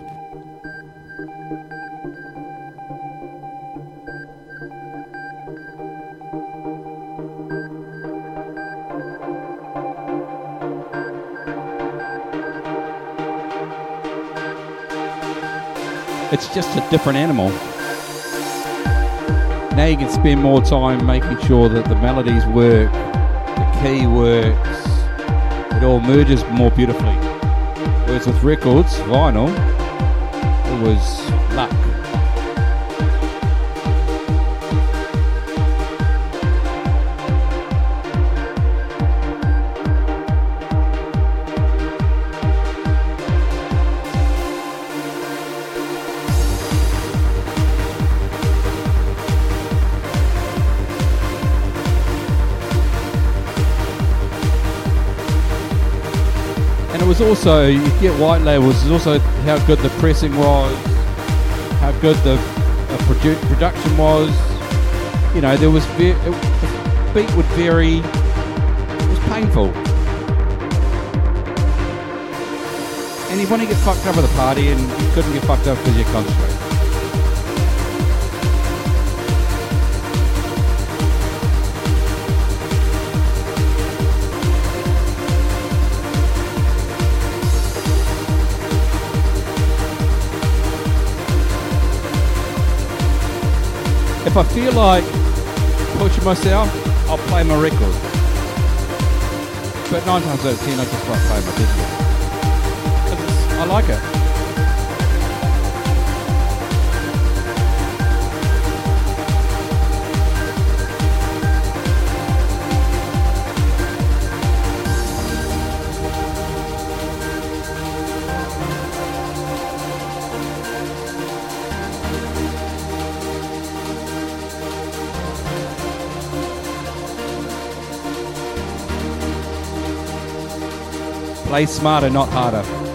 [SPEAKER 1] It's just a different animal. Now you can spend more time making sure that the melodies work, the key works, it all merges more beautifully. Whereas with records, vinyl, it was also, you get white labels, it's also how good the pressing was, how good the uh, produ- production was. You know, there was, ve- it, the beat would vary, it was painful. And you want to get fucked up at the party and you couldn't get fucked up because you're concentrating. I feel like pushing myself, I'll play my record. But nine times out of ten, I just like play my digital. I like it.
[SPEAKER 8] Play smarter, not harder.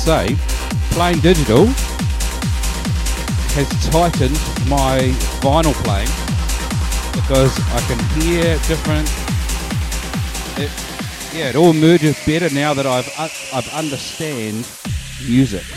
[SPEAKER 8] Say, playing digital has tightened my vinyl playing because I can hear different. It, yeah, it all merges better now that I've I've understand music.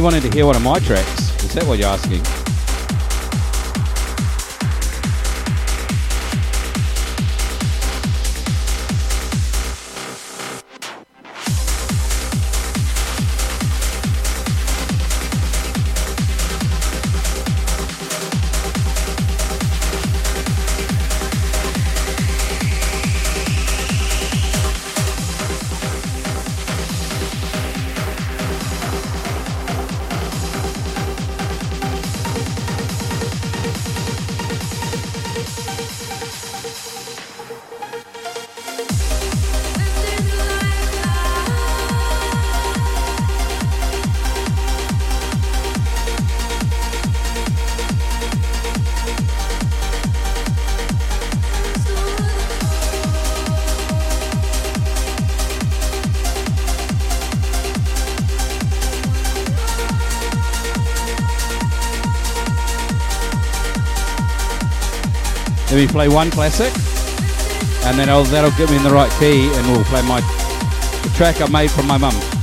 [SPEAKER 9] You
[SPEAKER 10] wanted to hear one of my tracks? Is that what you're asking? Play one classic, and then I'll, that'll get me in the right key, and we'll play my track I made from my mum.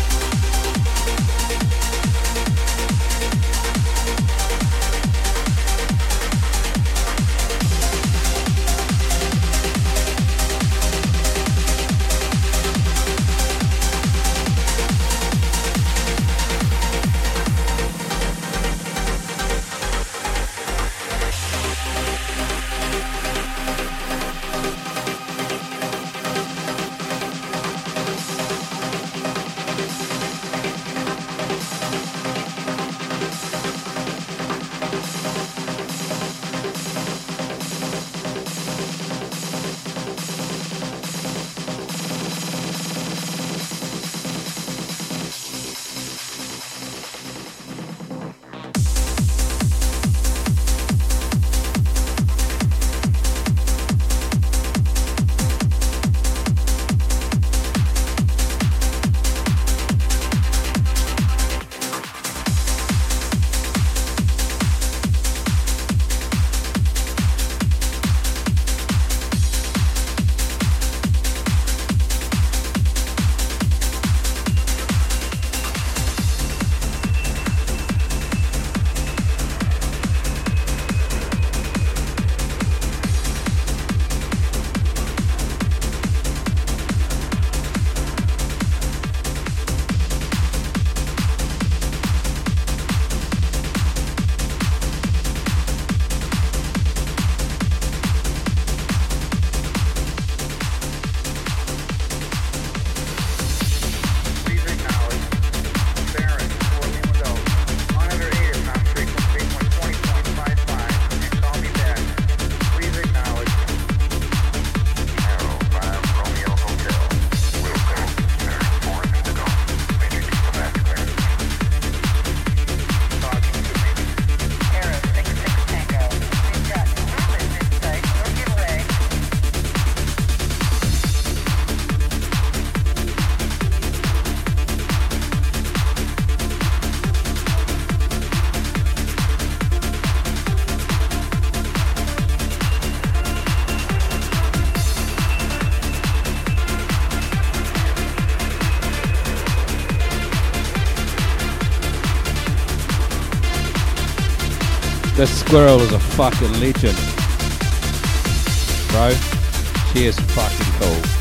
[SPEAKER 10] This squirrel is a fucking legend. Bro, she is fucking cool.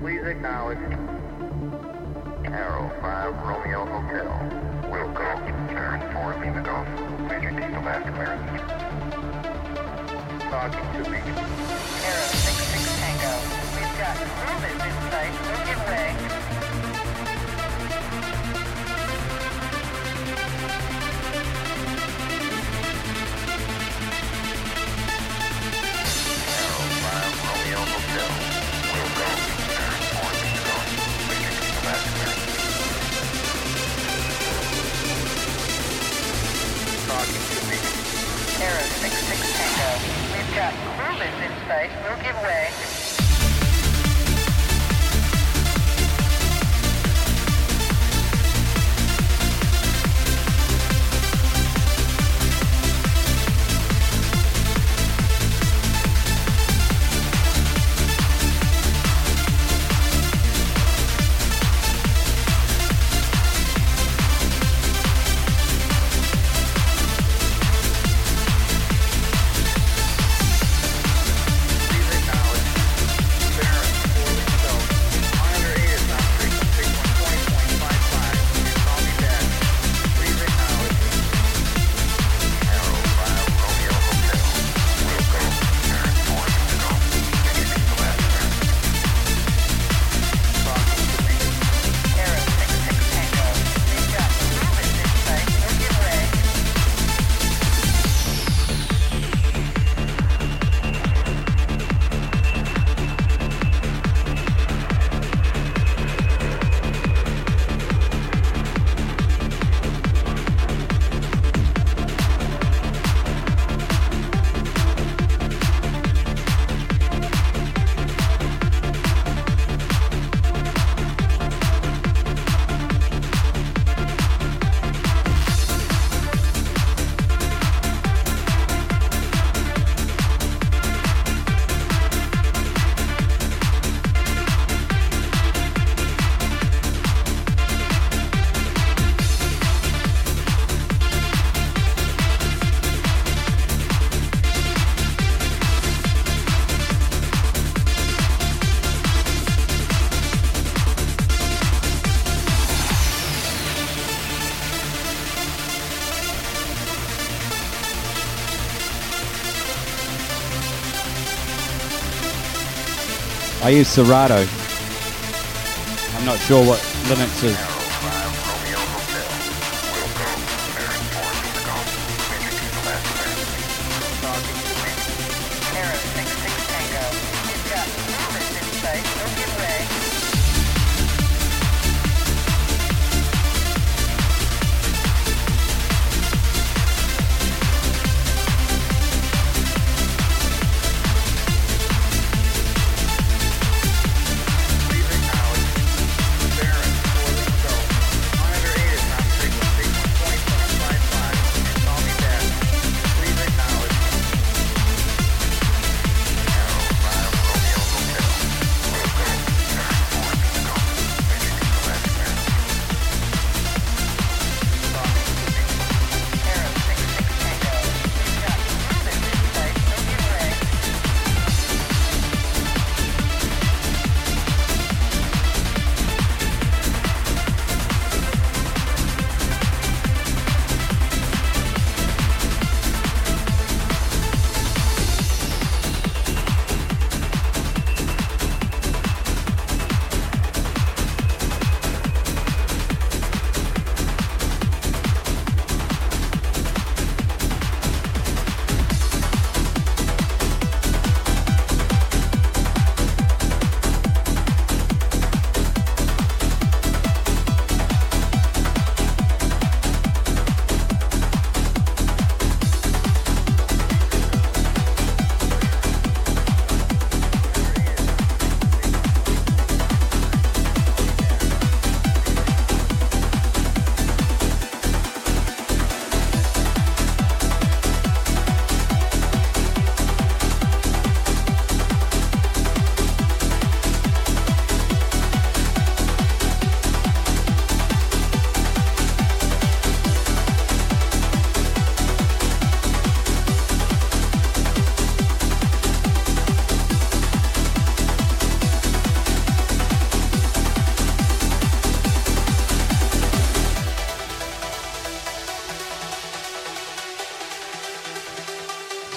[SPEAKER 11] Please acknowledge Arrow 5 Romeo Hotel. Will go. Barron, 4 Lima Golf. Major diesel mass clearance. Talking to me.
[SPEAKER 10] I use Serato. I'm not sure what Linux is.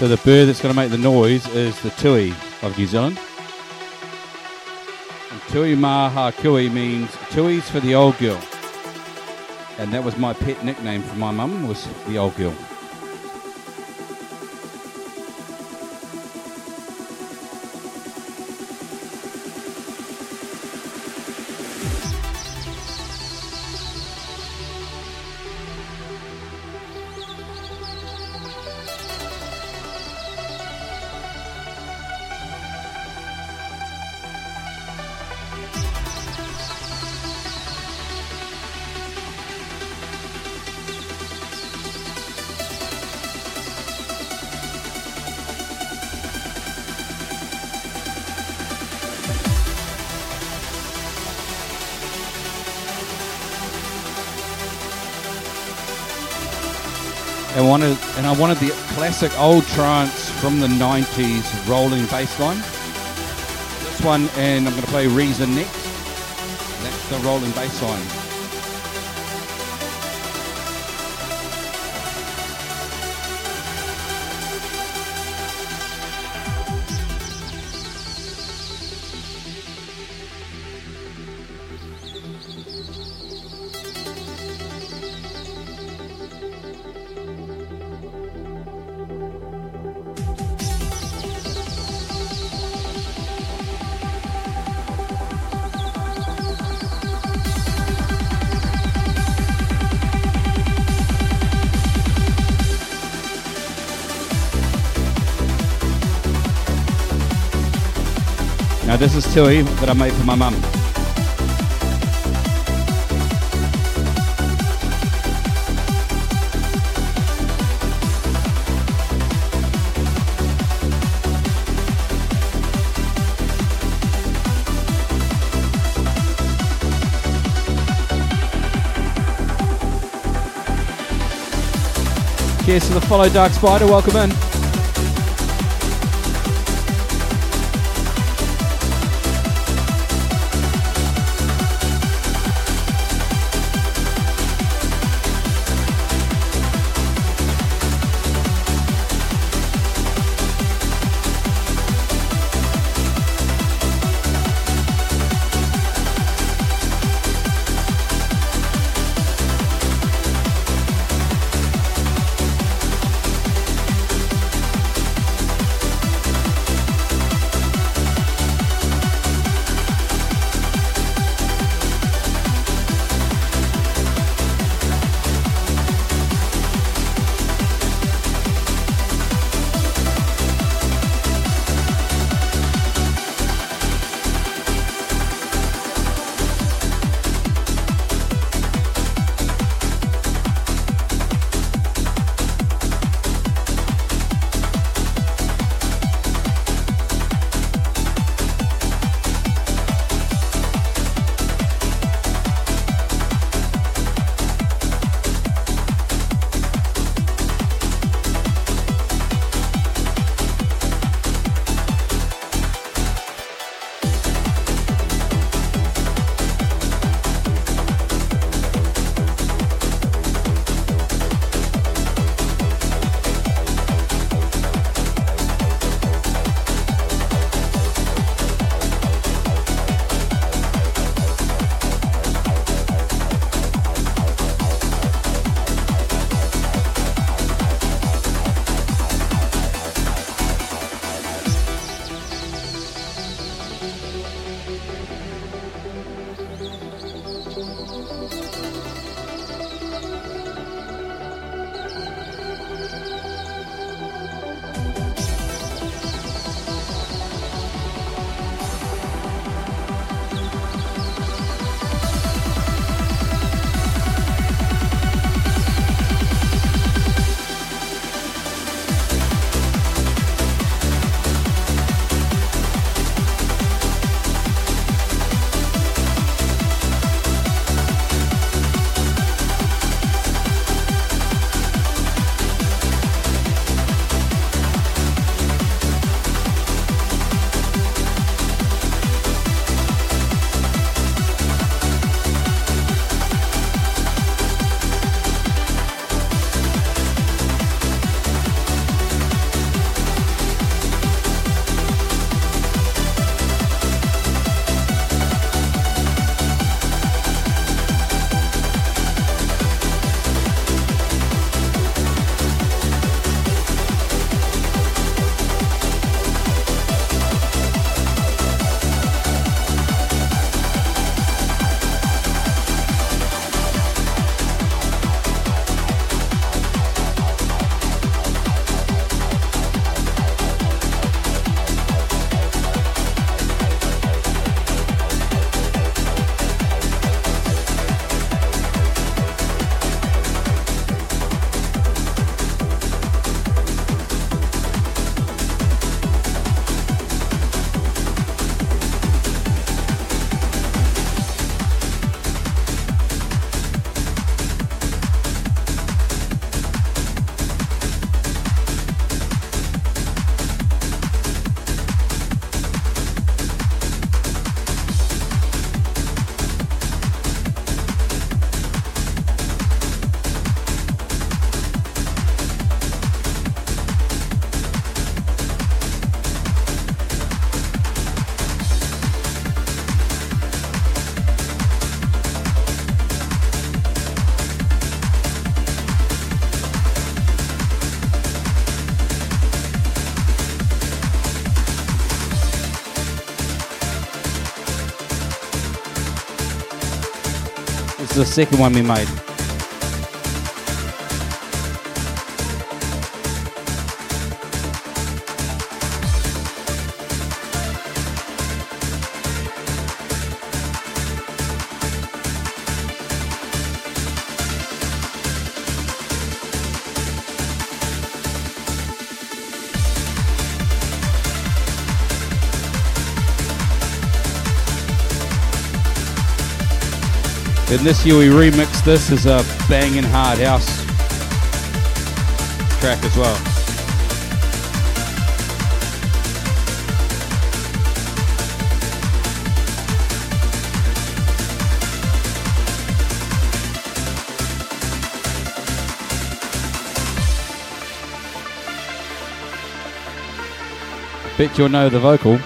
[SPEAKER 10] So the bird that's going to make the noise is the tui of New Zealand. And tui maha kui means tui's for the old girl. And that was my pet nickname for my mum was the old girl.
[SPEAKER 1] I wanted the classic old trance from the 90s rolling bass line. This one, and I'm going to play Reason next. That's the rolling bass line. Is Tui that I made for my mum. Cheers to the follow Dark Spider, welcome in.
[SPEAKER 3] Is the second one we made. In this year we remixed this as a banging hard house track as well. Bet you'll know the vocal.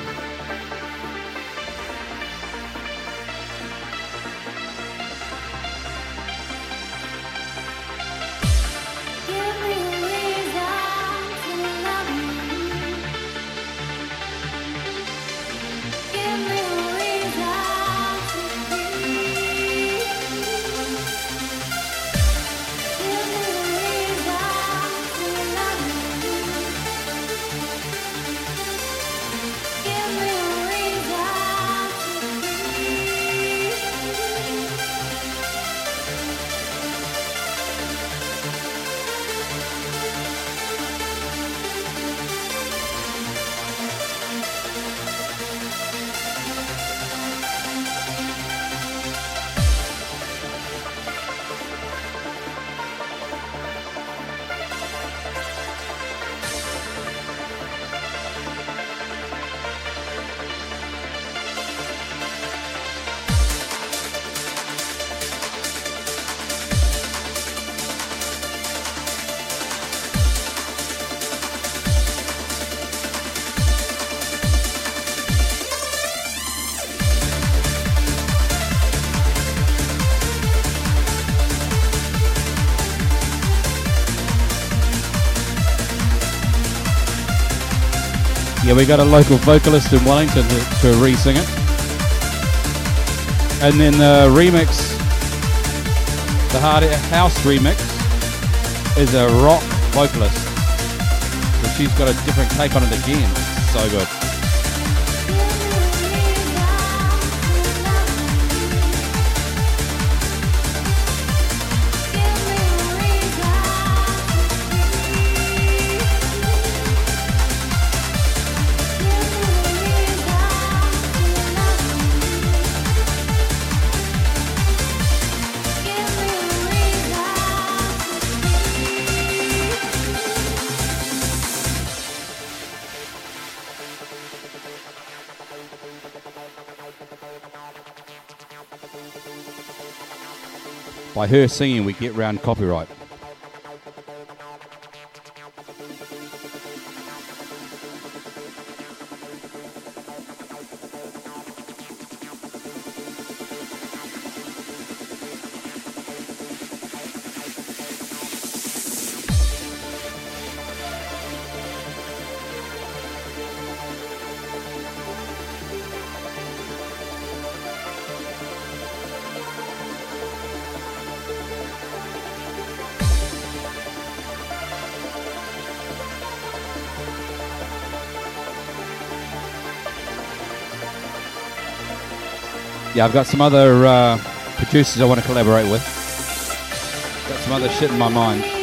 [SPEAKER 3] We got a local vocalist in Wellington to, to re-sing it. And then the remix, the hard house remix, is a rock vocalist. So she's got a different take on it again. So good. By her singing, we get round copyright. Yeah, I've got some other uh, producers I want to collaborate with. Got some other shit in my mind.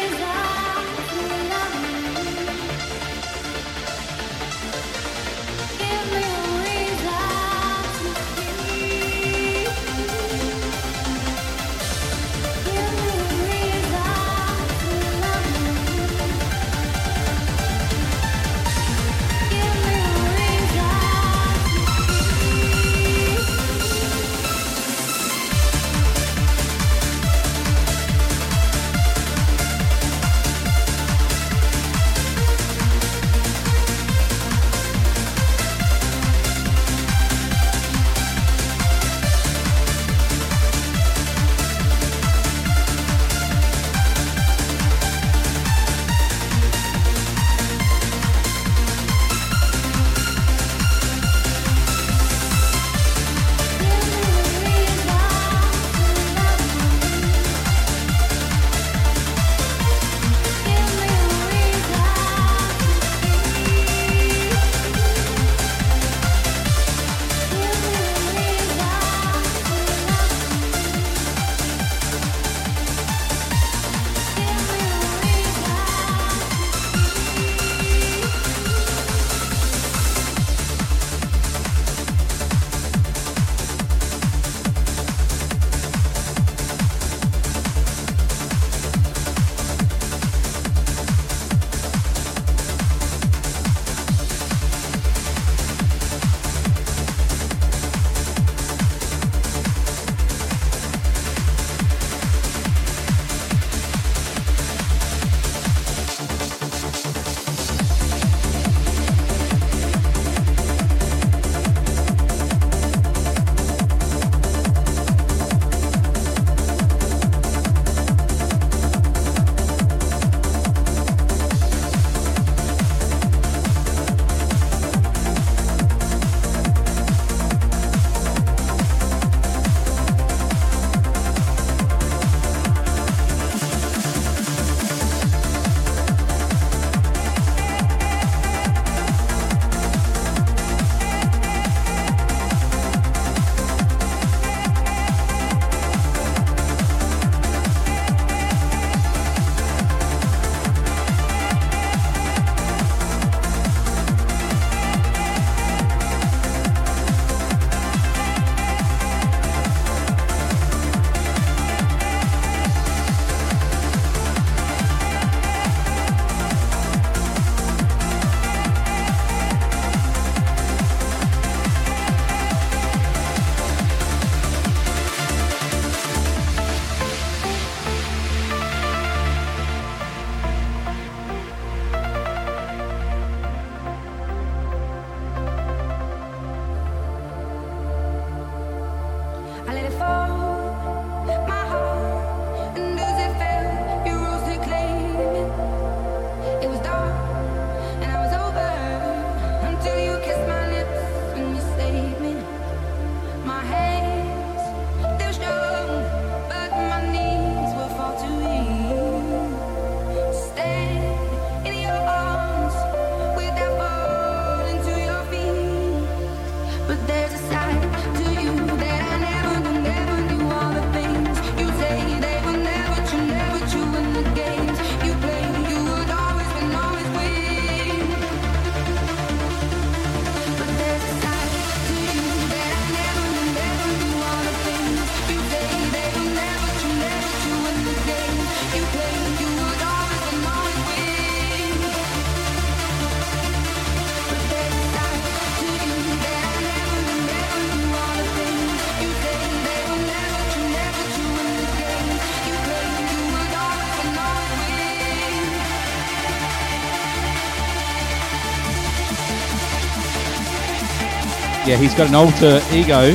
[SPEAKER 12] Yeah, he's got an alter ego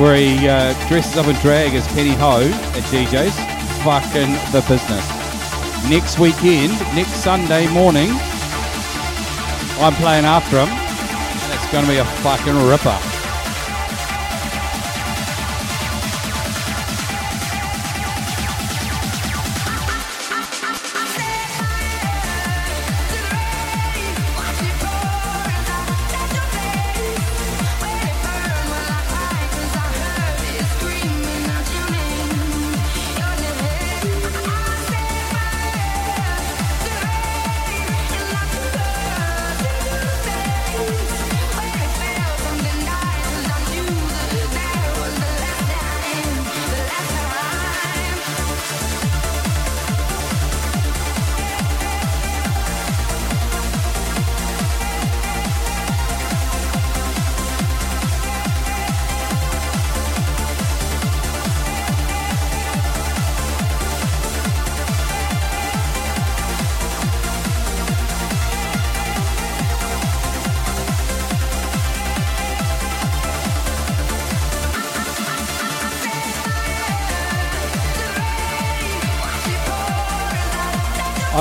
[SPEAKER 12] where he uh, dresses up in drag as Penny Ho at DJs. Fucking the business. Next weekend, next Sunday morning, I'm playing after him. And it's going to be a fucking ripper.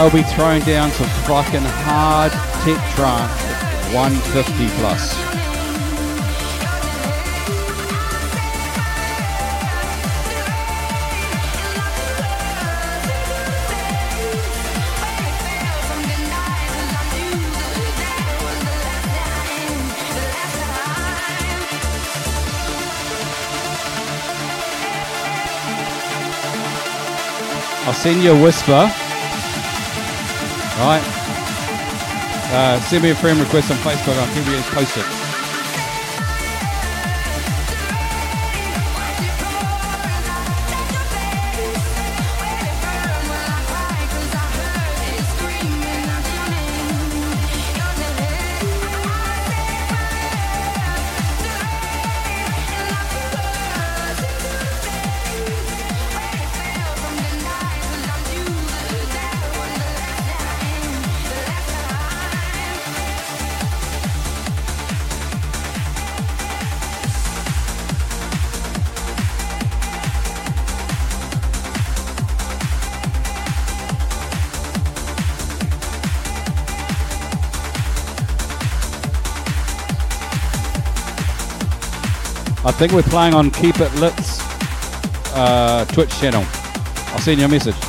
[SPEAKER 12] I'll be throwing down some fucking hard tech trance 150 plus. I'll send you a whisper. Right. Uh, send me a friend request on Facebook. I'll keep you posted. Think we're playing on Keep It Lit's uh, Twitch channel. I'll send you a message.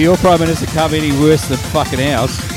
[SPEAKER 1] Your
[SPEAKER 13] Prime Minister can't be any worse than fucking ours.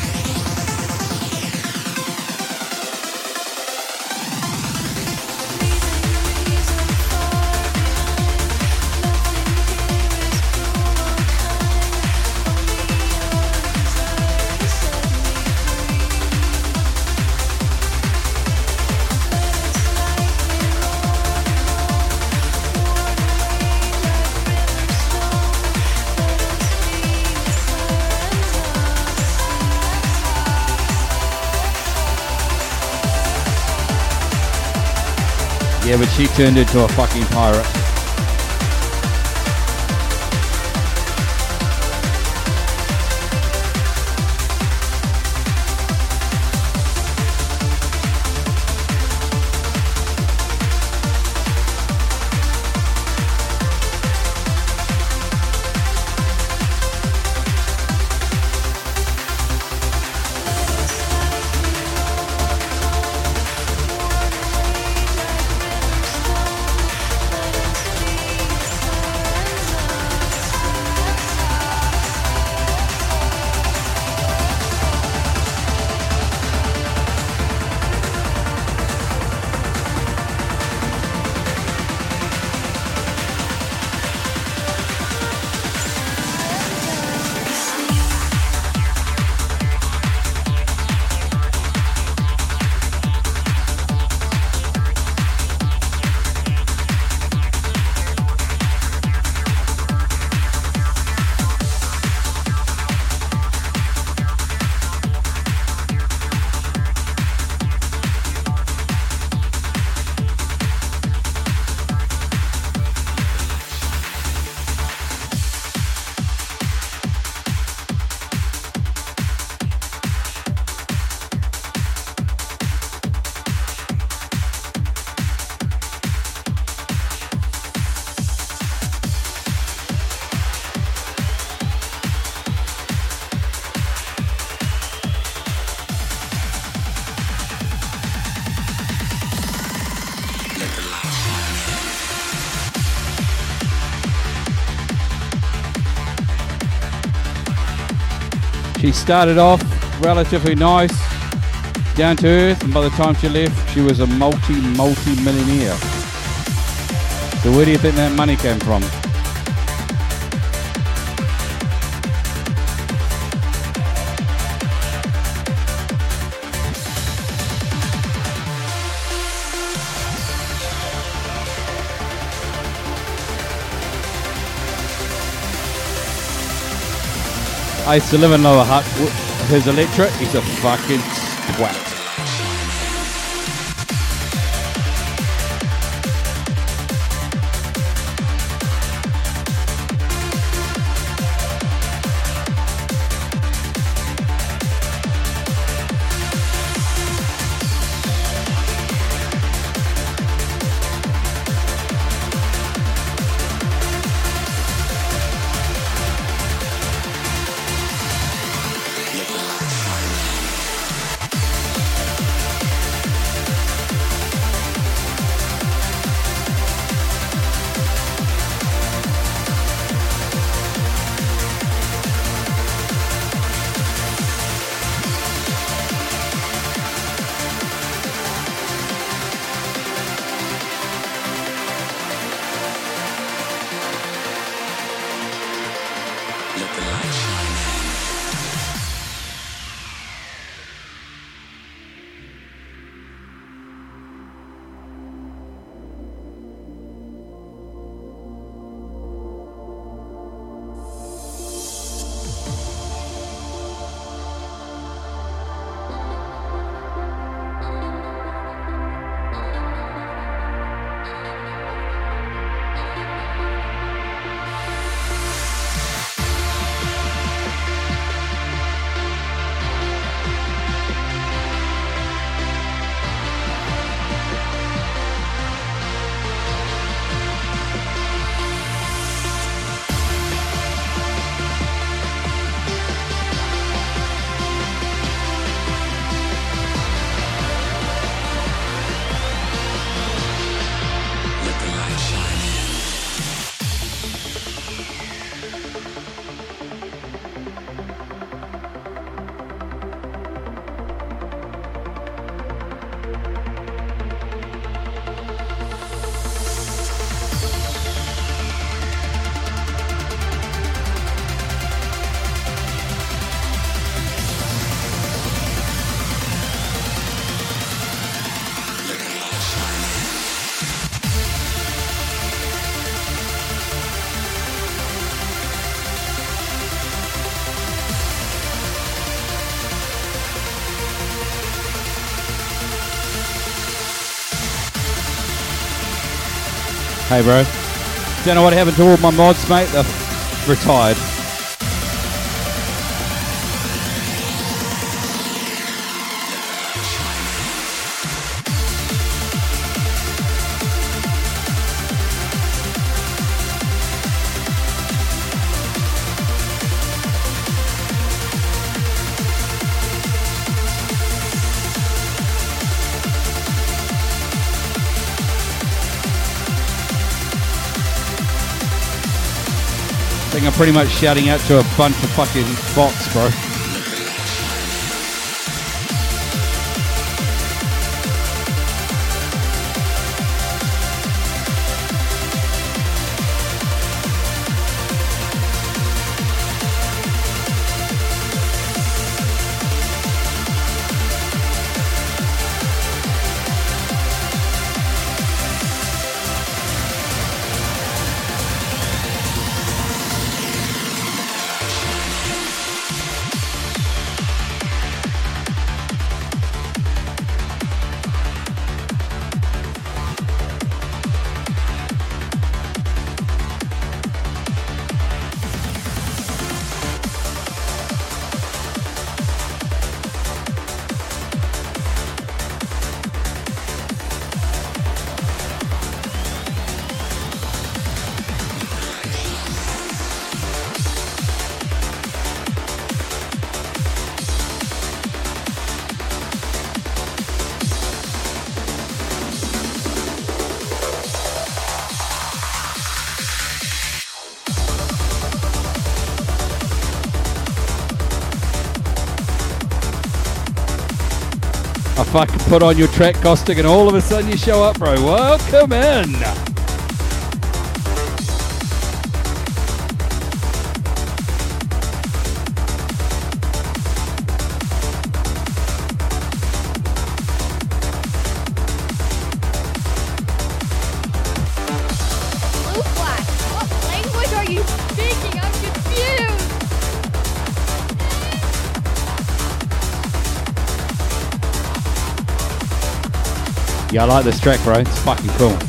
[SPEAKER 13] Turned into a fucking pirate. Started off relatively nice, down to earth, and by the time she left, she was a multi, multi millionaire. So, where do you think that money came from? I live in Lower Hutt. His electric, he's a fucking twat.
[SPEAKER 1] Bro. Don't know what happened to all my mods, mate. They're retired. Pretty much shouting out to a bunch of fucking bots, bro. Put on your track caustic and all of a sudden you show up, bro. Welcome in. I like this track, bro. It's fucking cool.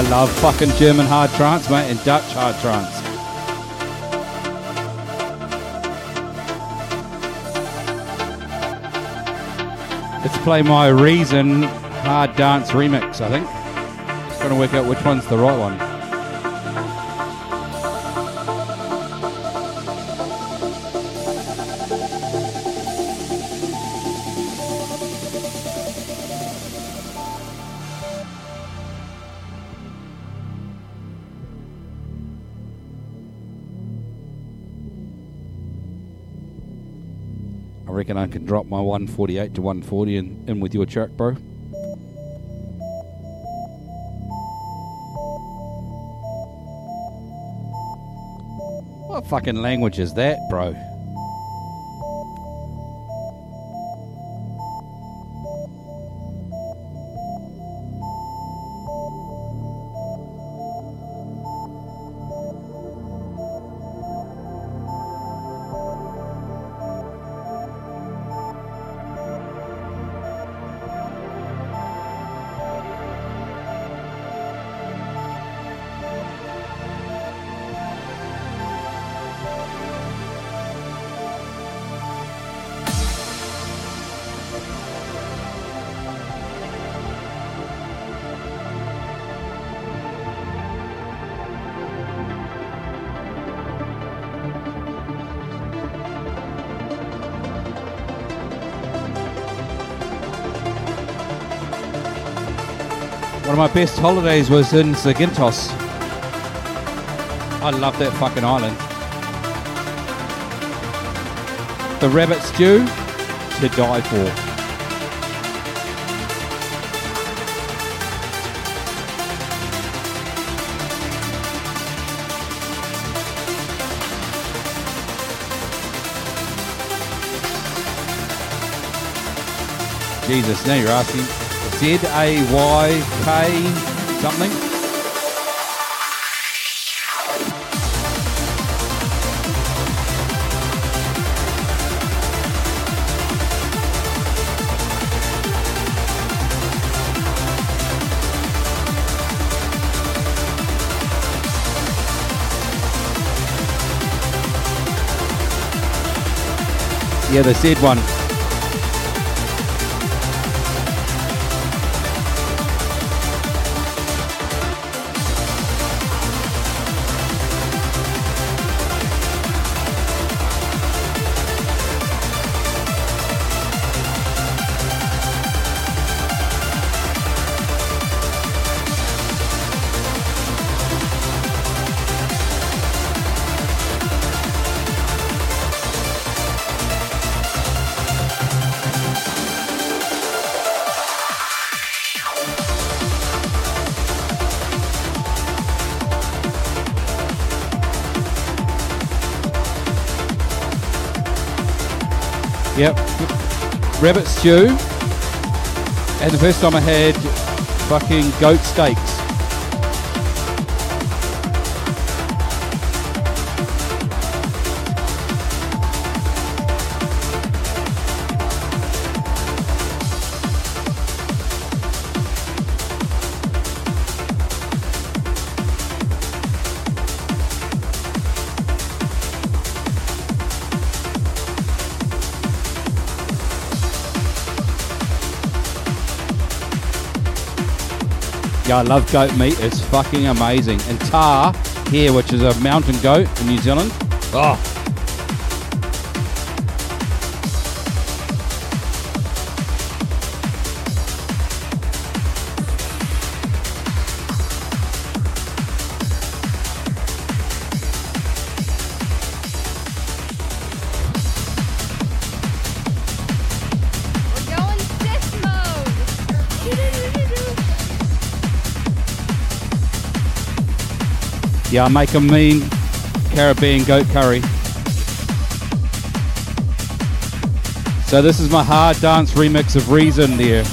[SPEAKER 1] I love fucking German hard trance, mate, and Dutch hard trance. Let's play my Reason hard dance remix, I think. Just to work out which one's the right one. I can drop my 148 to 140 in, in with your track, bro. What fucking language is that, bro? Best holidays was in Zakynthos. I love that fucking island. The rabbit stew to die for. Jesus, now you're asking Z A Y K something? Yeah, the Z one. Rabbit stew. And the first time I had fucking goat steaks. I love goat meat. It's fucking amazing. And tahr here, which is a mountain goat in New Zealand. Oh, yeah, I make a mean Caribbean goat curry. So this is my hard dance remix of Reason there.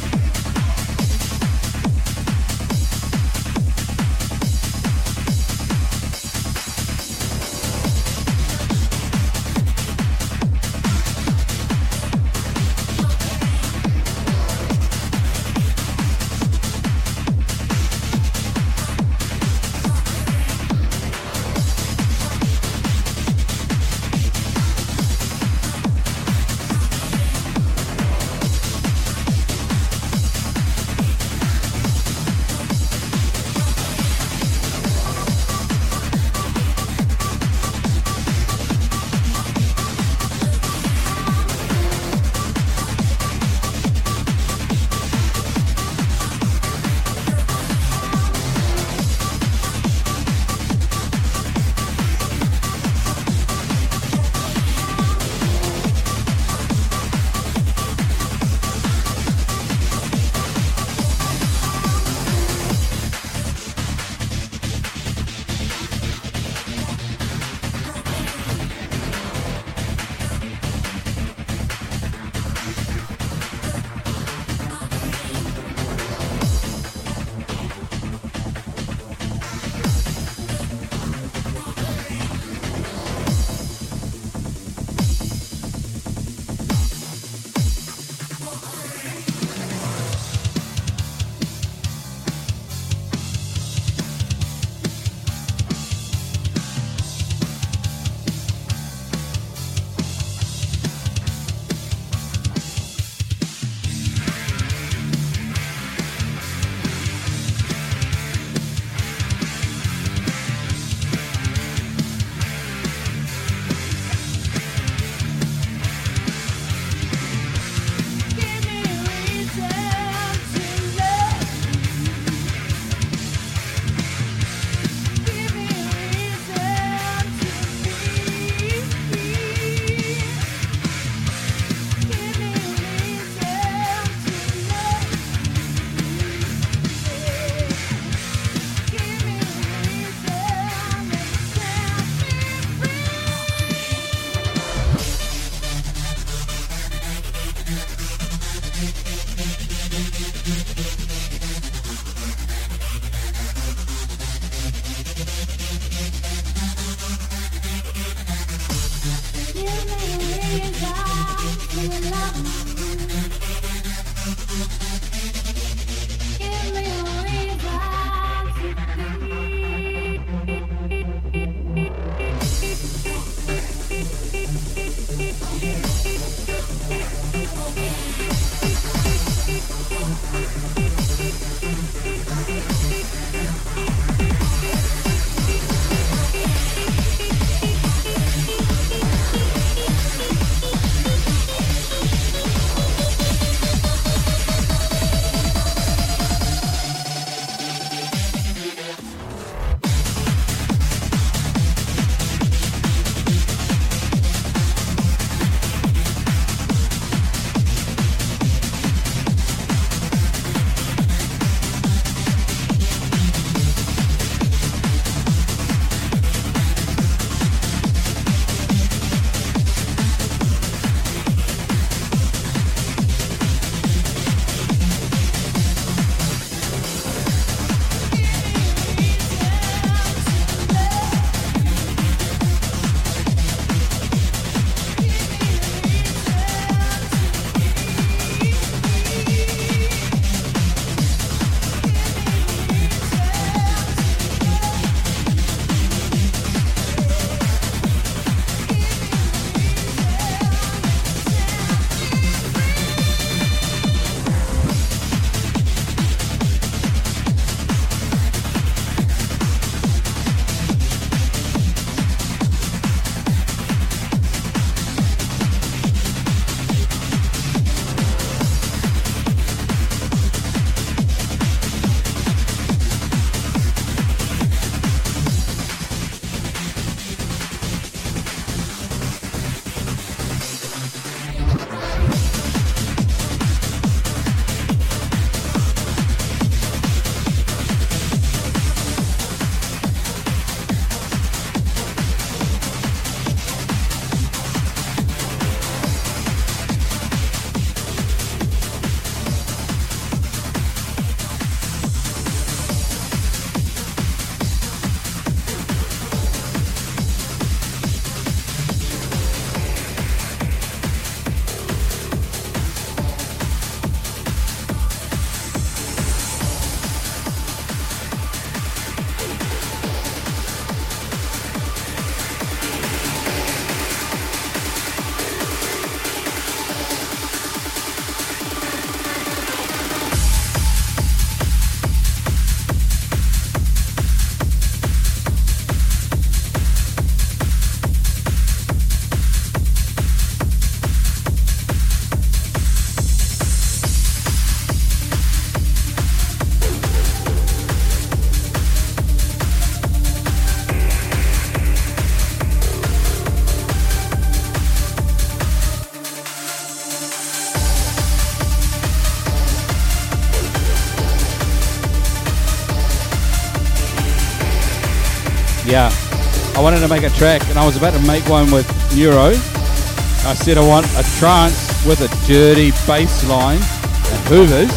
[SPEAKER 1] Wanted to make a track and I was about to make one with Neuro. I said I want a trance with a dirty bass line and hoovers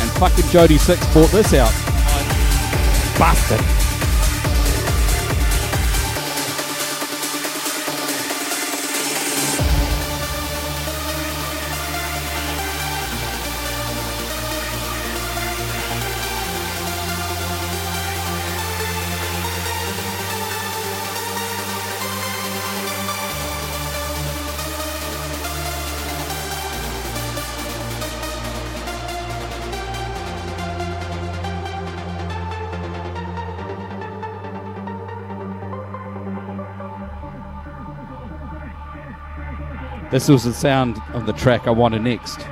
[SPEAKER 1] and fucking Jody Six bought this out. Bastard. This was the sound of the track I wanted next.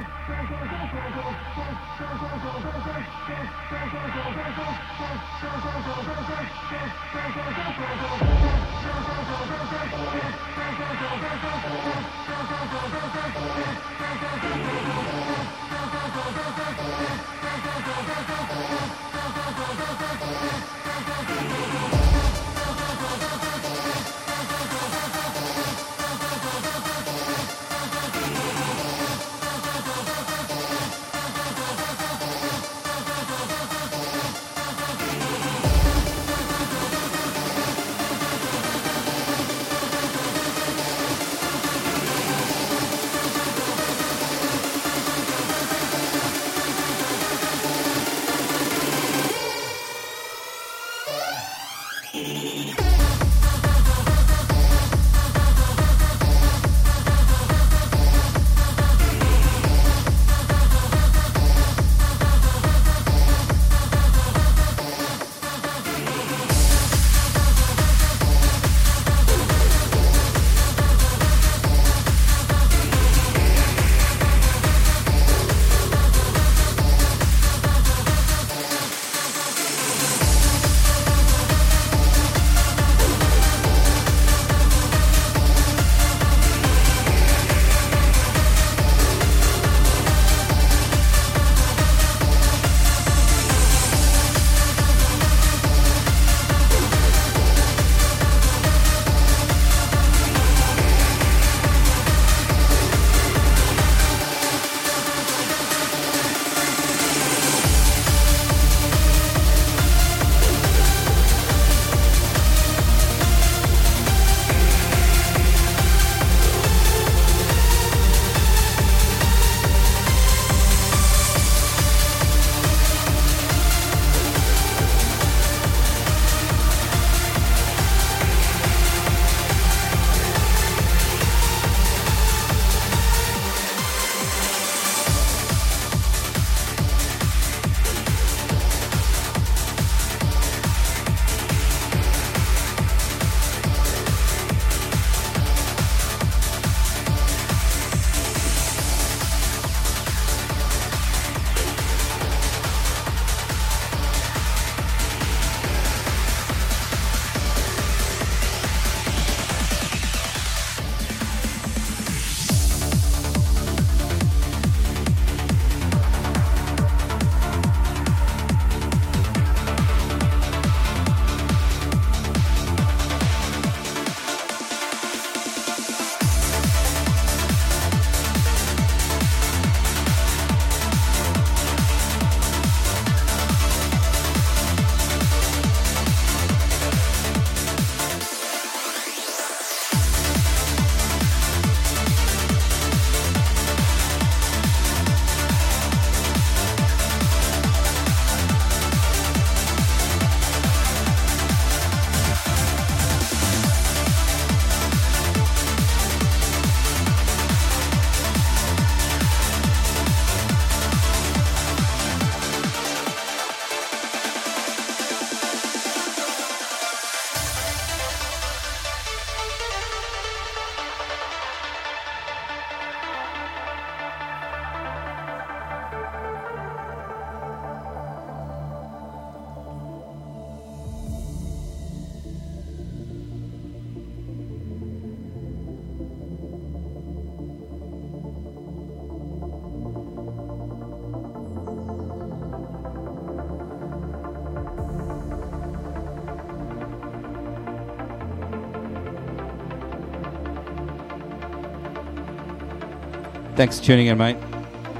[SPEAKER 1] Thanks for tuning in, mate.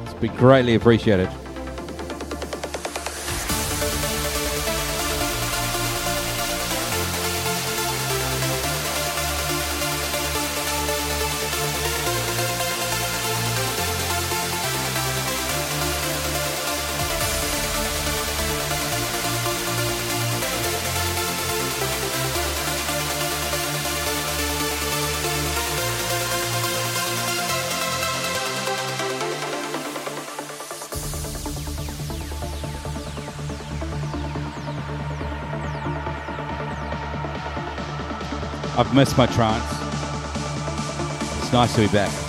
[SPEAKER 1] It's been greatly appreciated. I've missed my trance. It's nice to be back.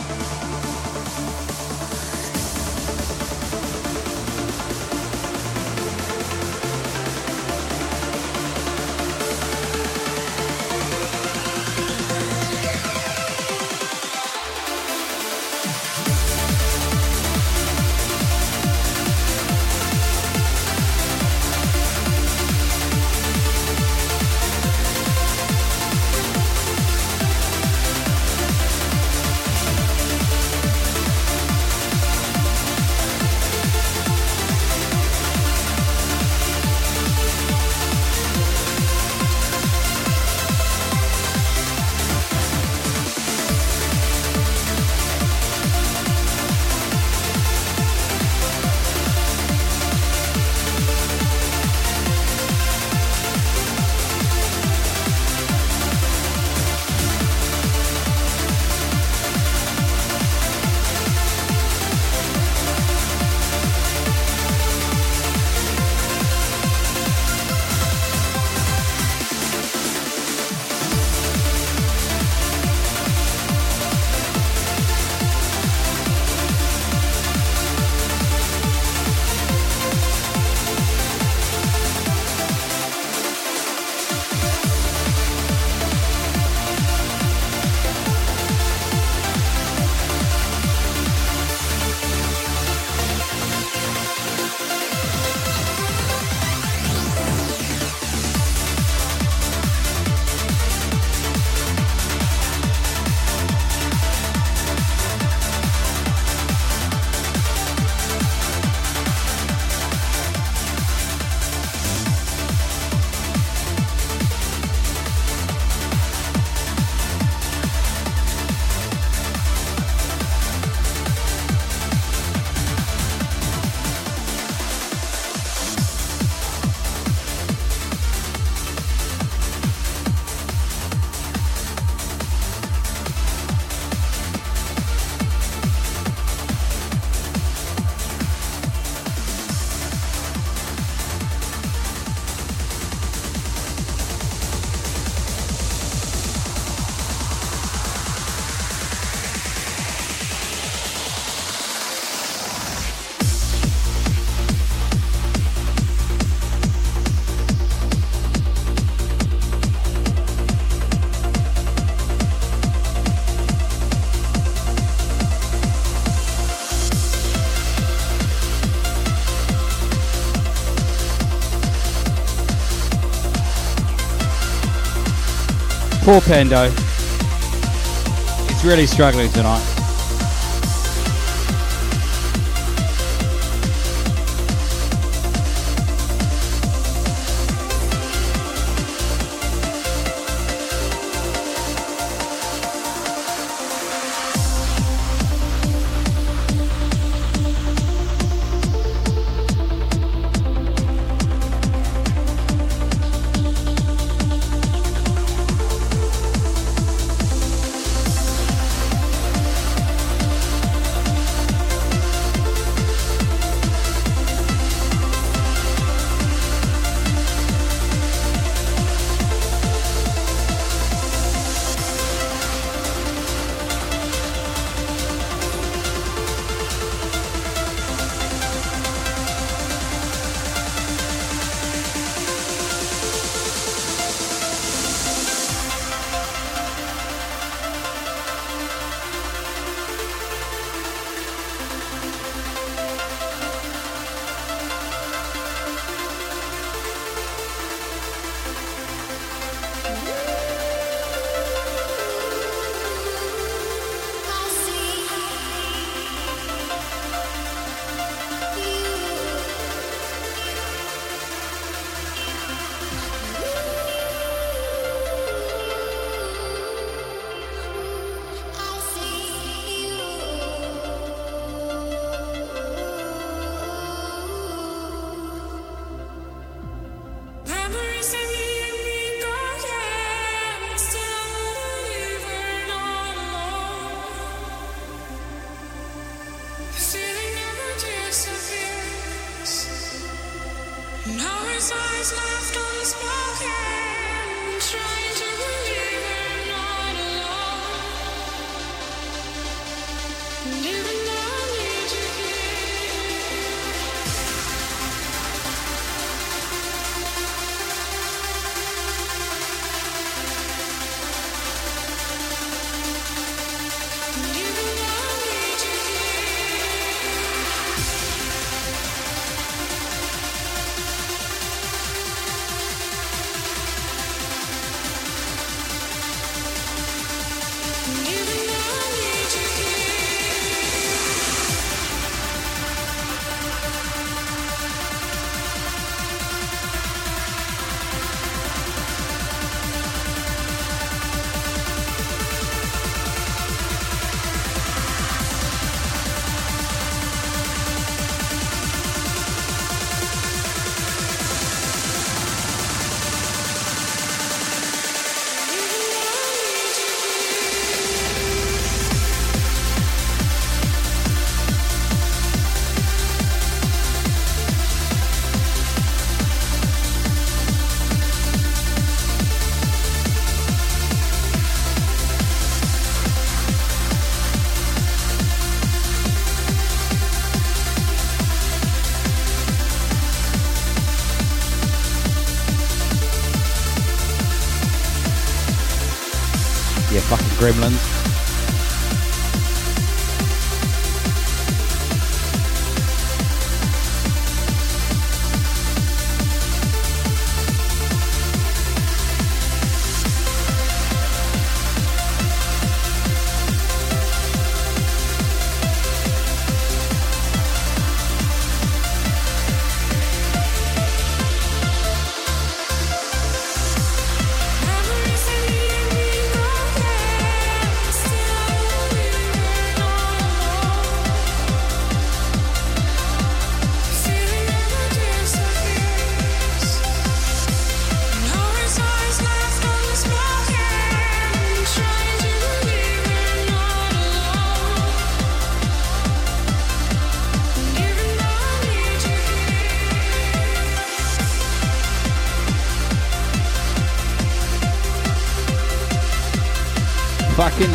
[SPEAKER 1] Poor Pando. He's really struggling tonight. Gremlins.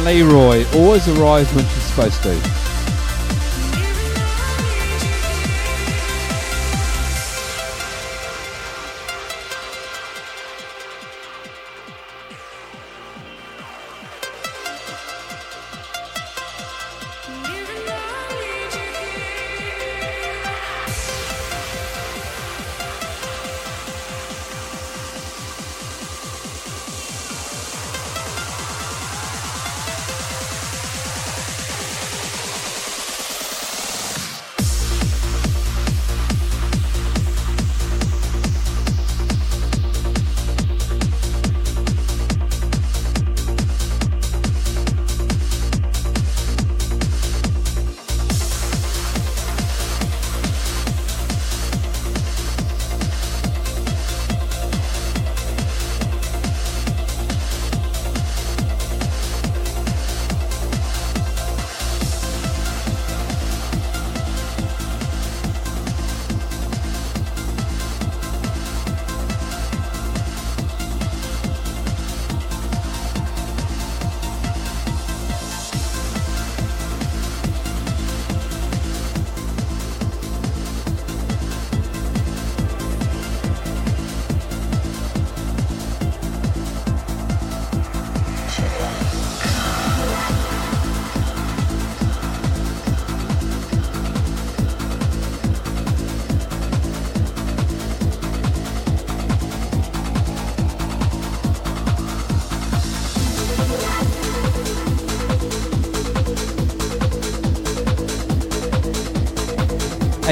[SPEAKER 1] Leroy always arrives when she's supposed to.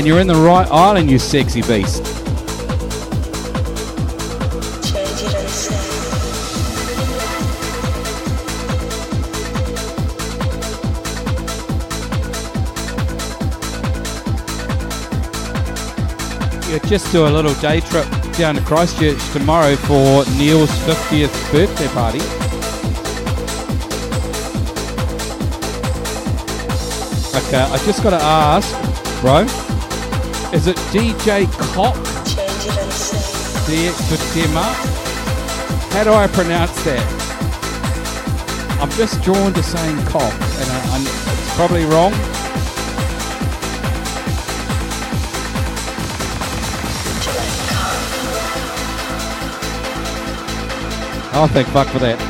[SPEAKER 1] And you're in the right island, you sexy beast. Yeah, just do a little day trip down to Christchurch tomorrow for Neil's 50th birthday party. Okay, I just got to ask, bro, is it DJ Cock? Kutima. How do I pronounce that? I'm just drawn to saying cock, and I, it's probably wrong. Oh, thank fuck for that.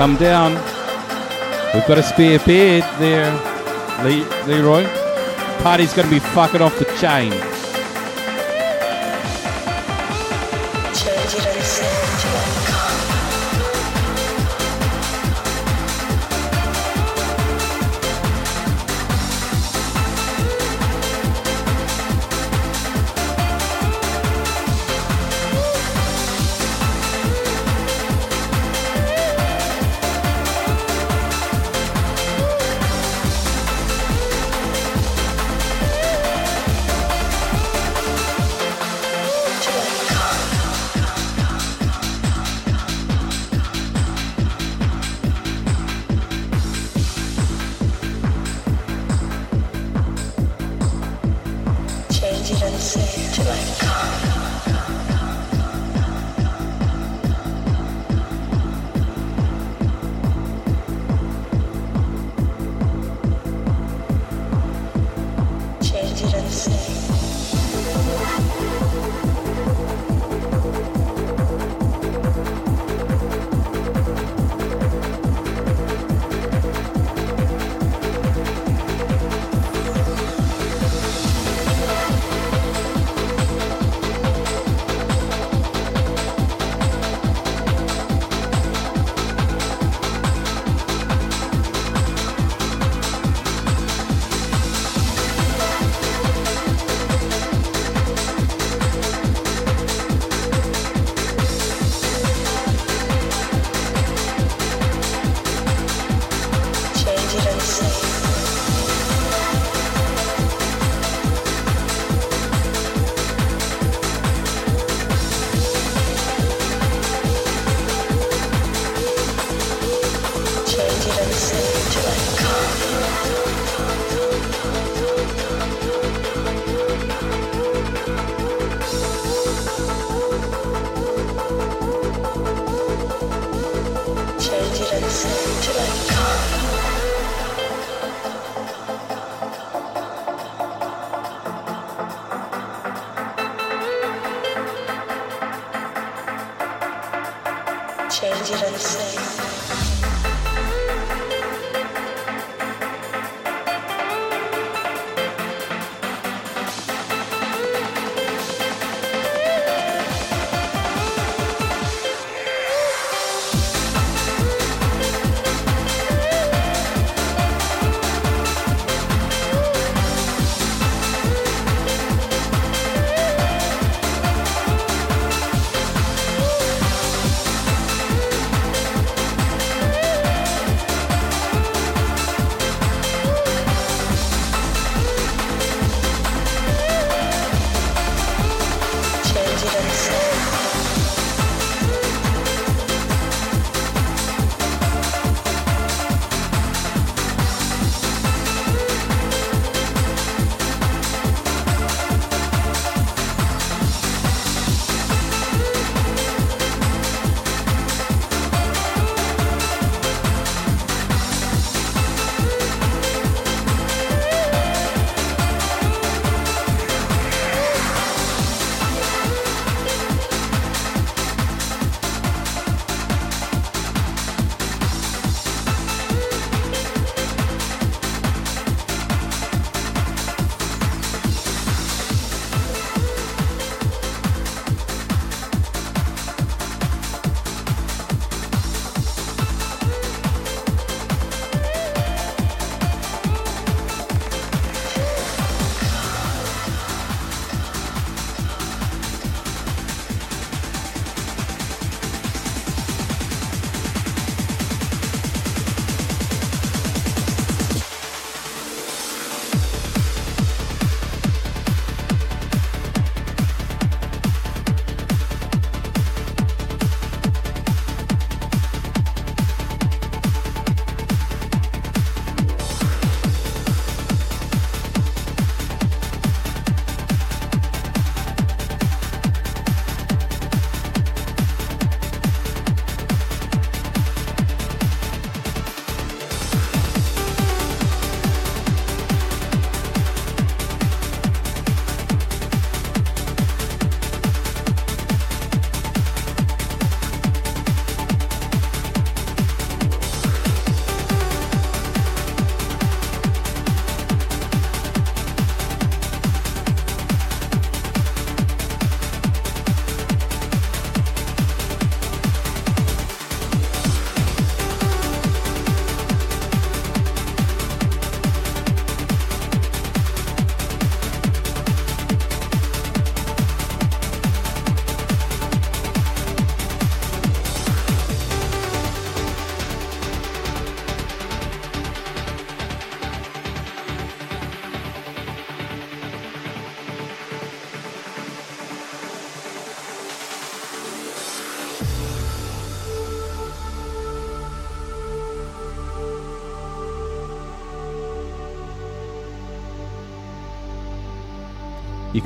[SPEAKER 1] Come down. We've got a spare bed there, Le- Leroy. Party's going to be fucking off the chain.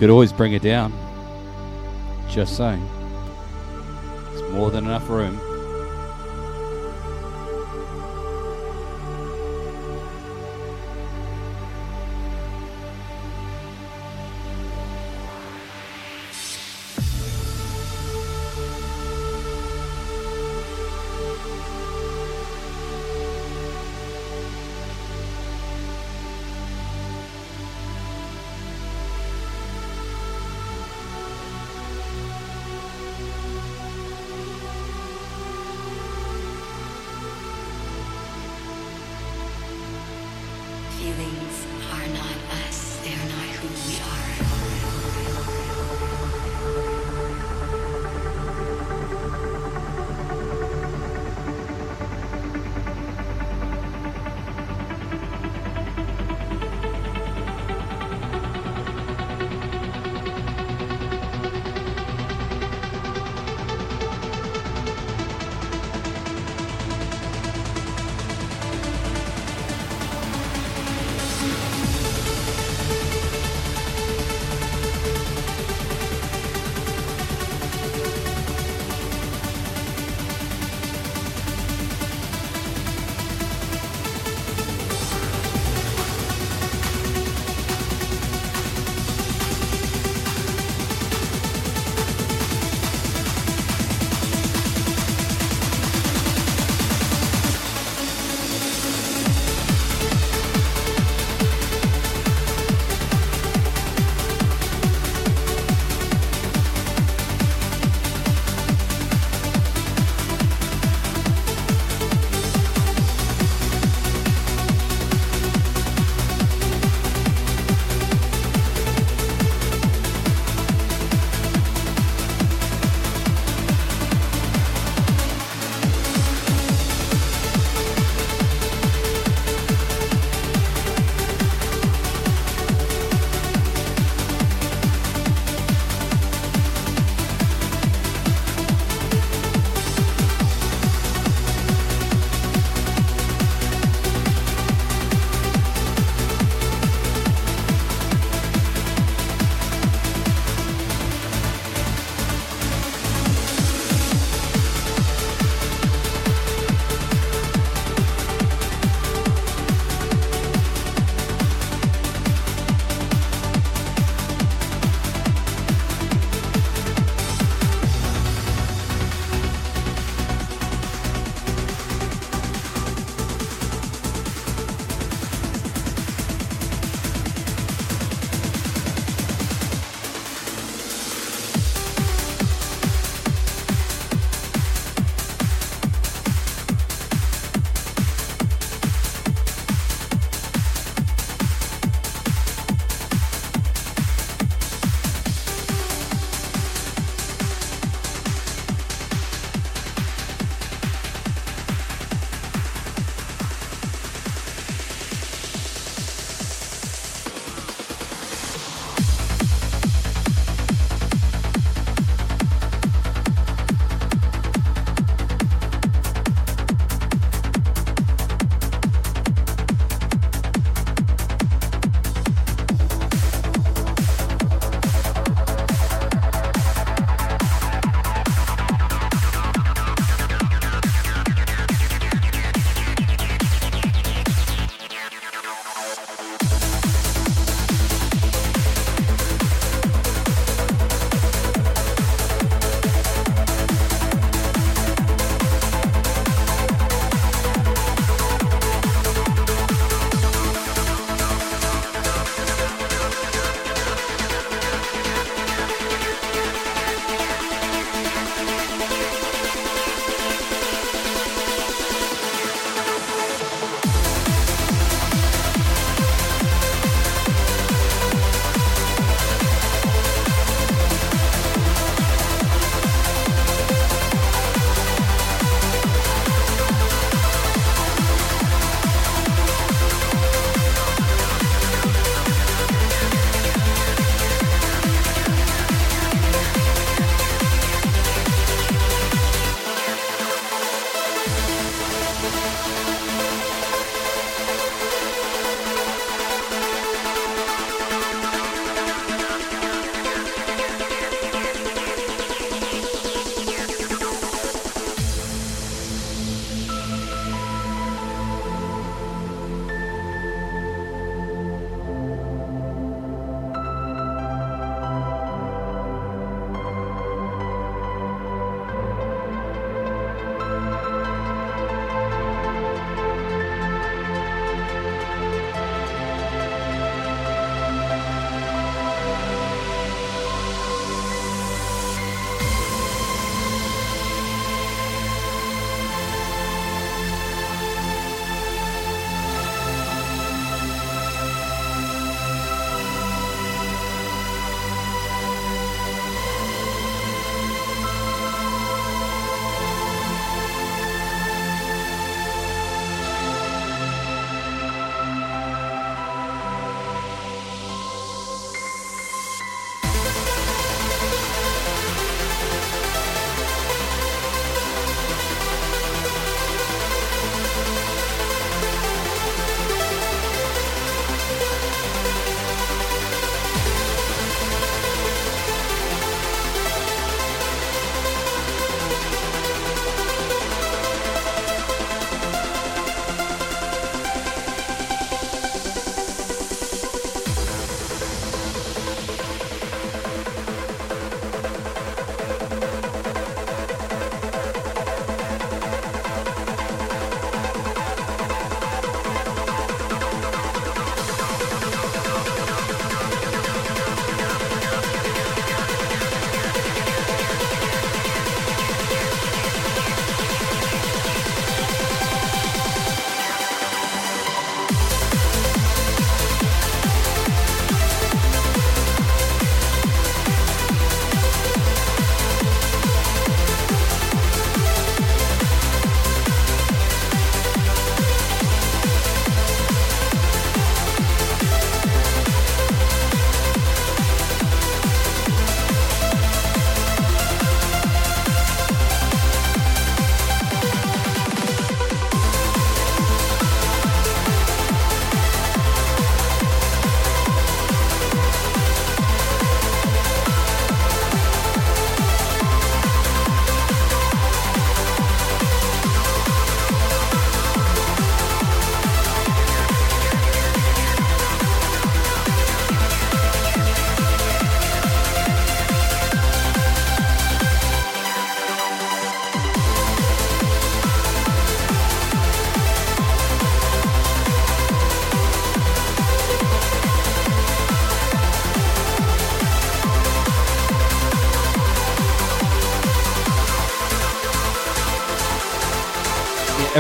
[SPEAKER 14] Could always bring it down. Just saying. It's more than enough room.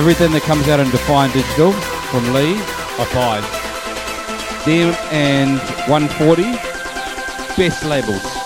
[SPEAKER 1] Everything that comes out in Define Digital from Lee, I buy. Them and 140, best labels.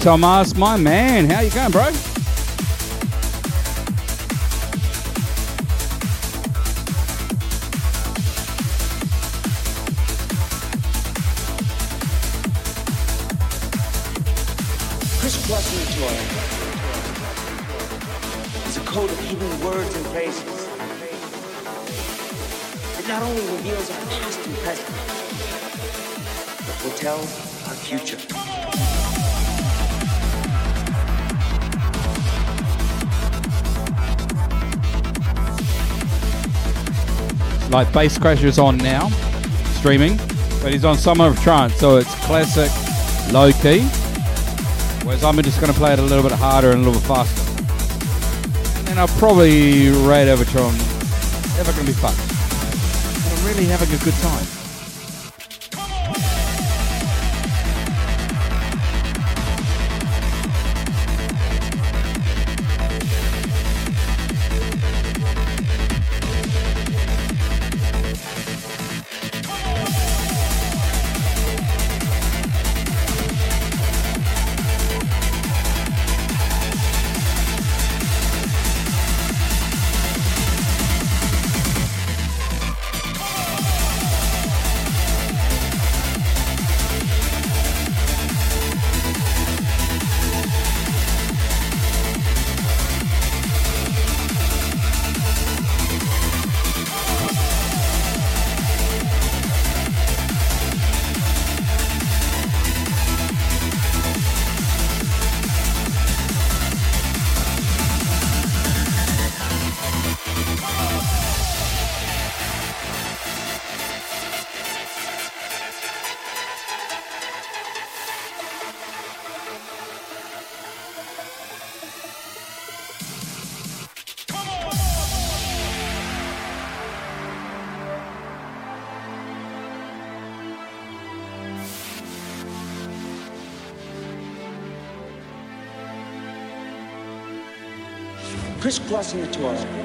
[SPEAKER 1] Thomas, my man, how you going, bro? Like Bass Crasher's on now, streaming, but he's on Summer of Trance, so it's classic, low key. Whereas I'm just going to play it a little bit harder and a little bit faster. And I'll probably raid Overtron. Never going to be fun. I'm really having a good time.
[SPEAKER 15] watching it
[SPEAKER 13] tomorrow.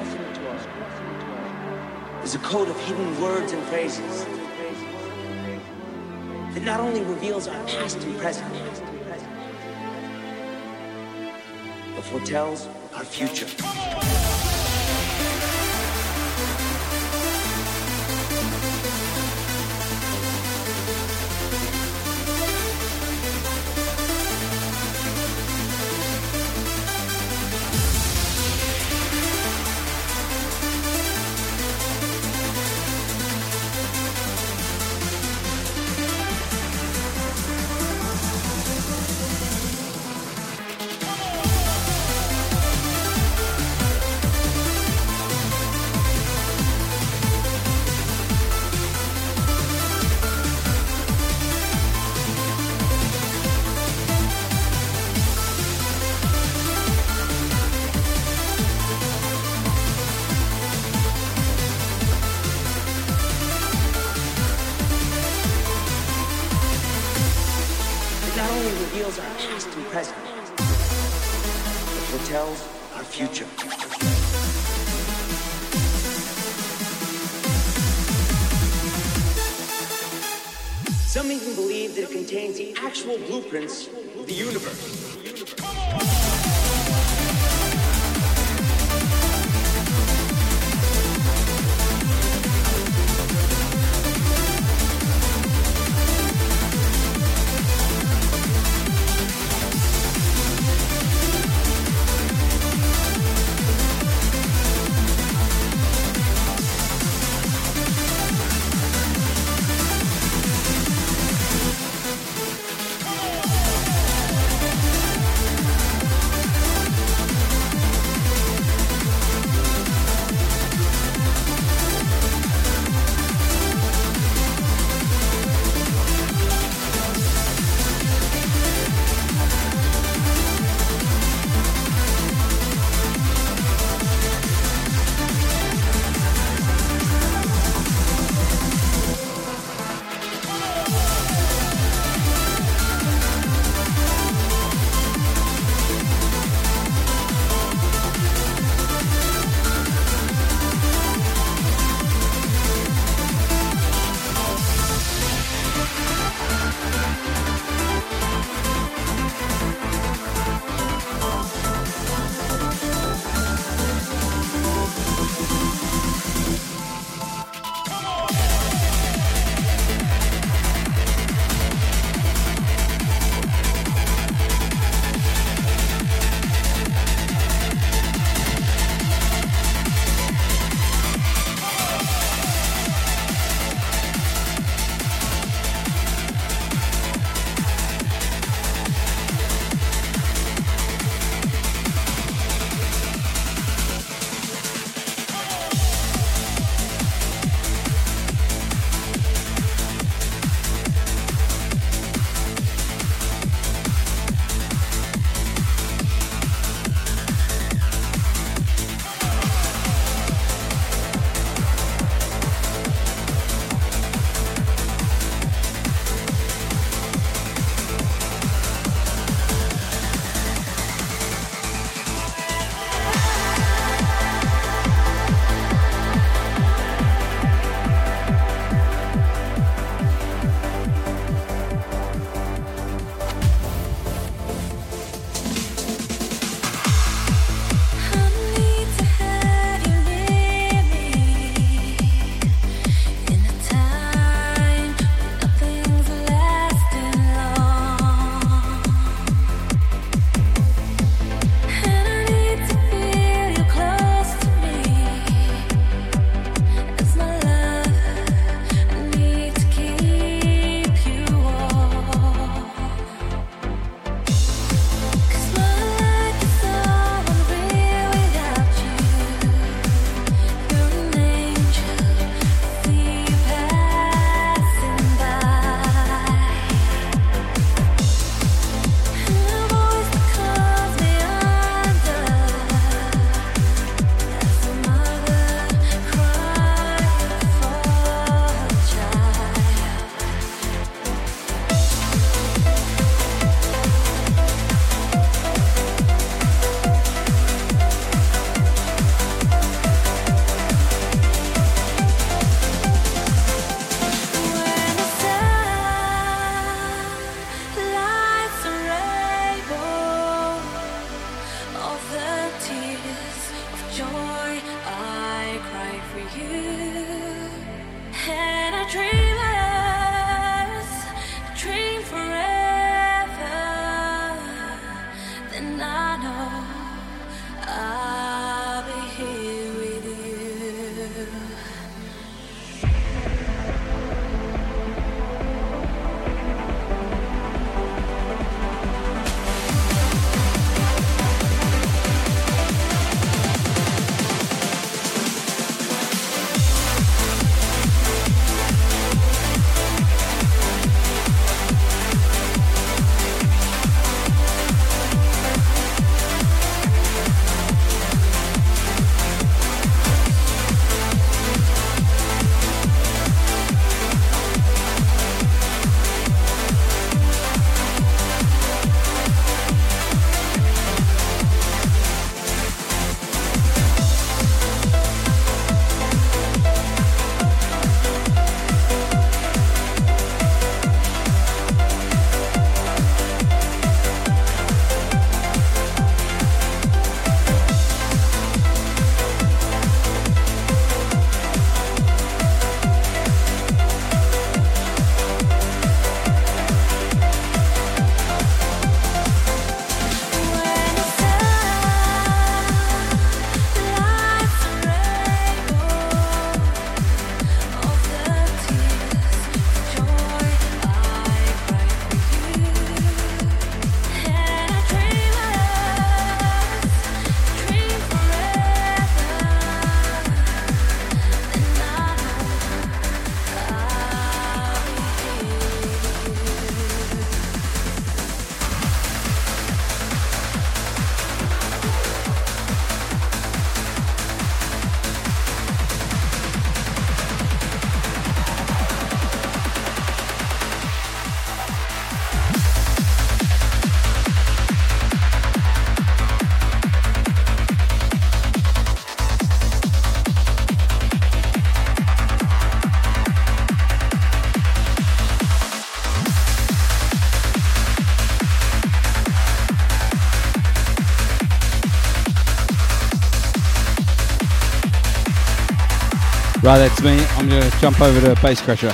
[SPEAKER 1] Right, that's me. I'm going to jump over to Bass Crusher.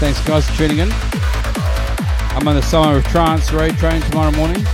[SPEAKER 1] Thanks, guys, for tuning in. I'm on the Summer of Trance Raid Train tomorrow morning.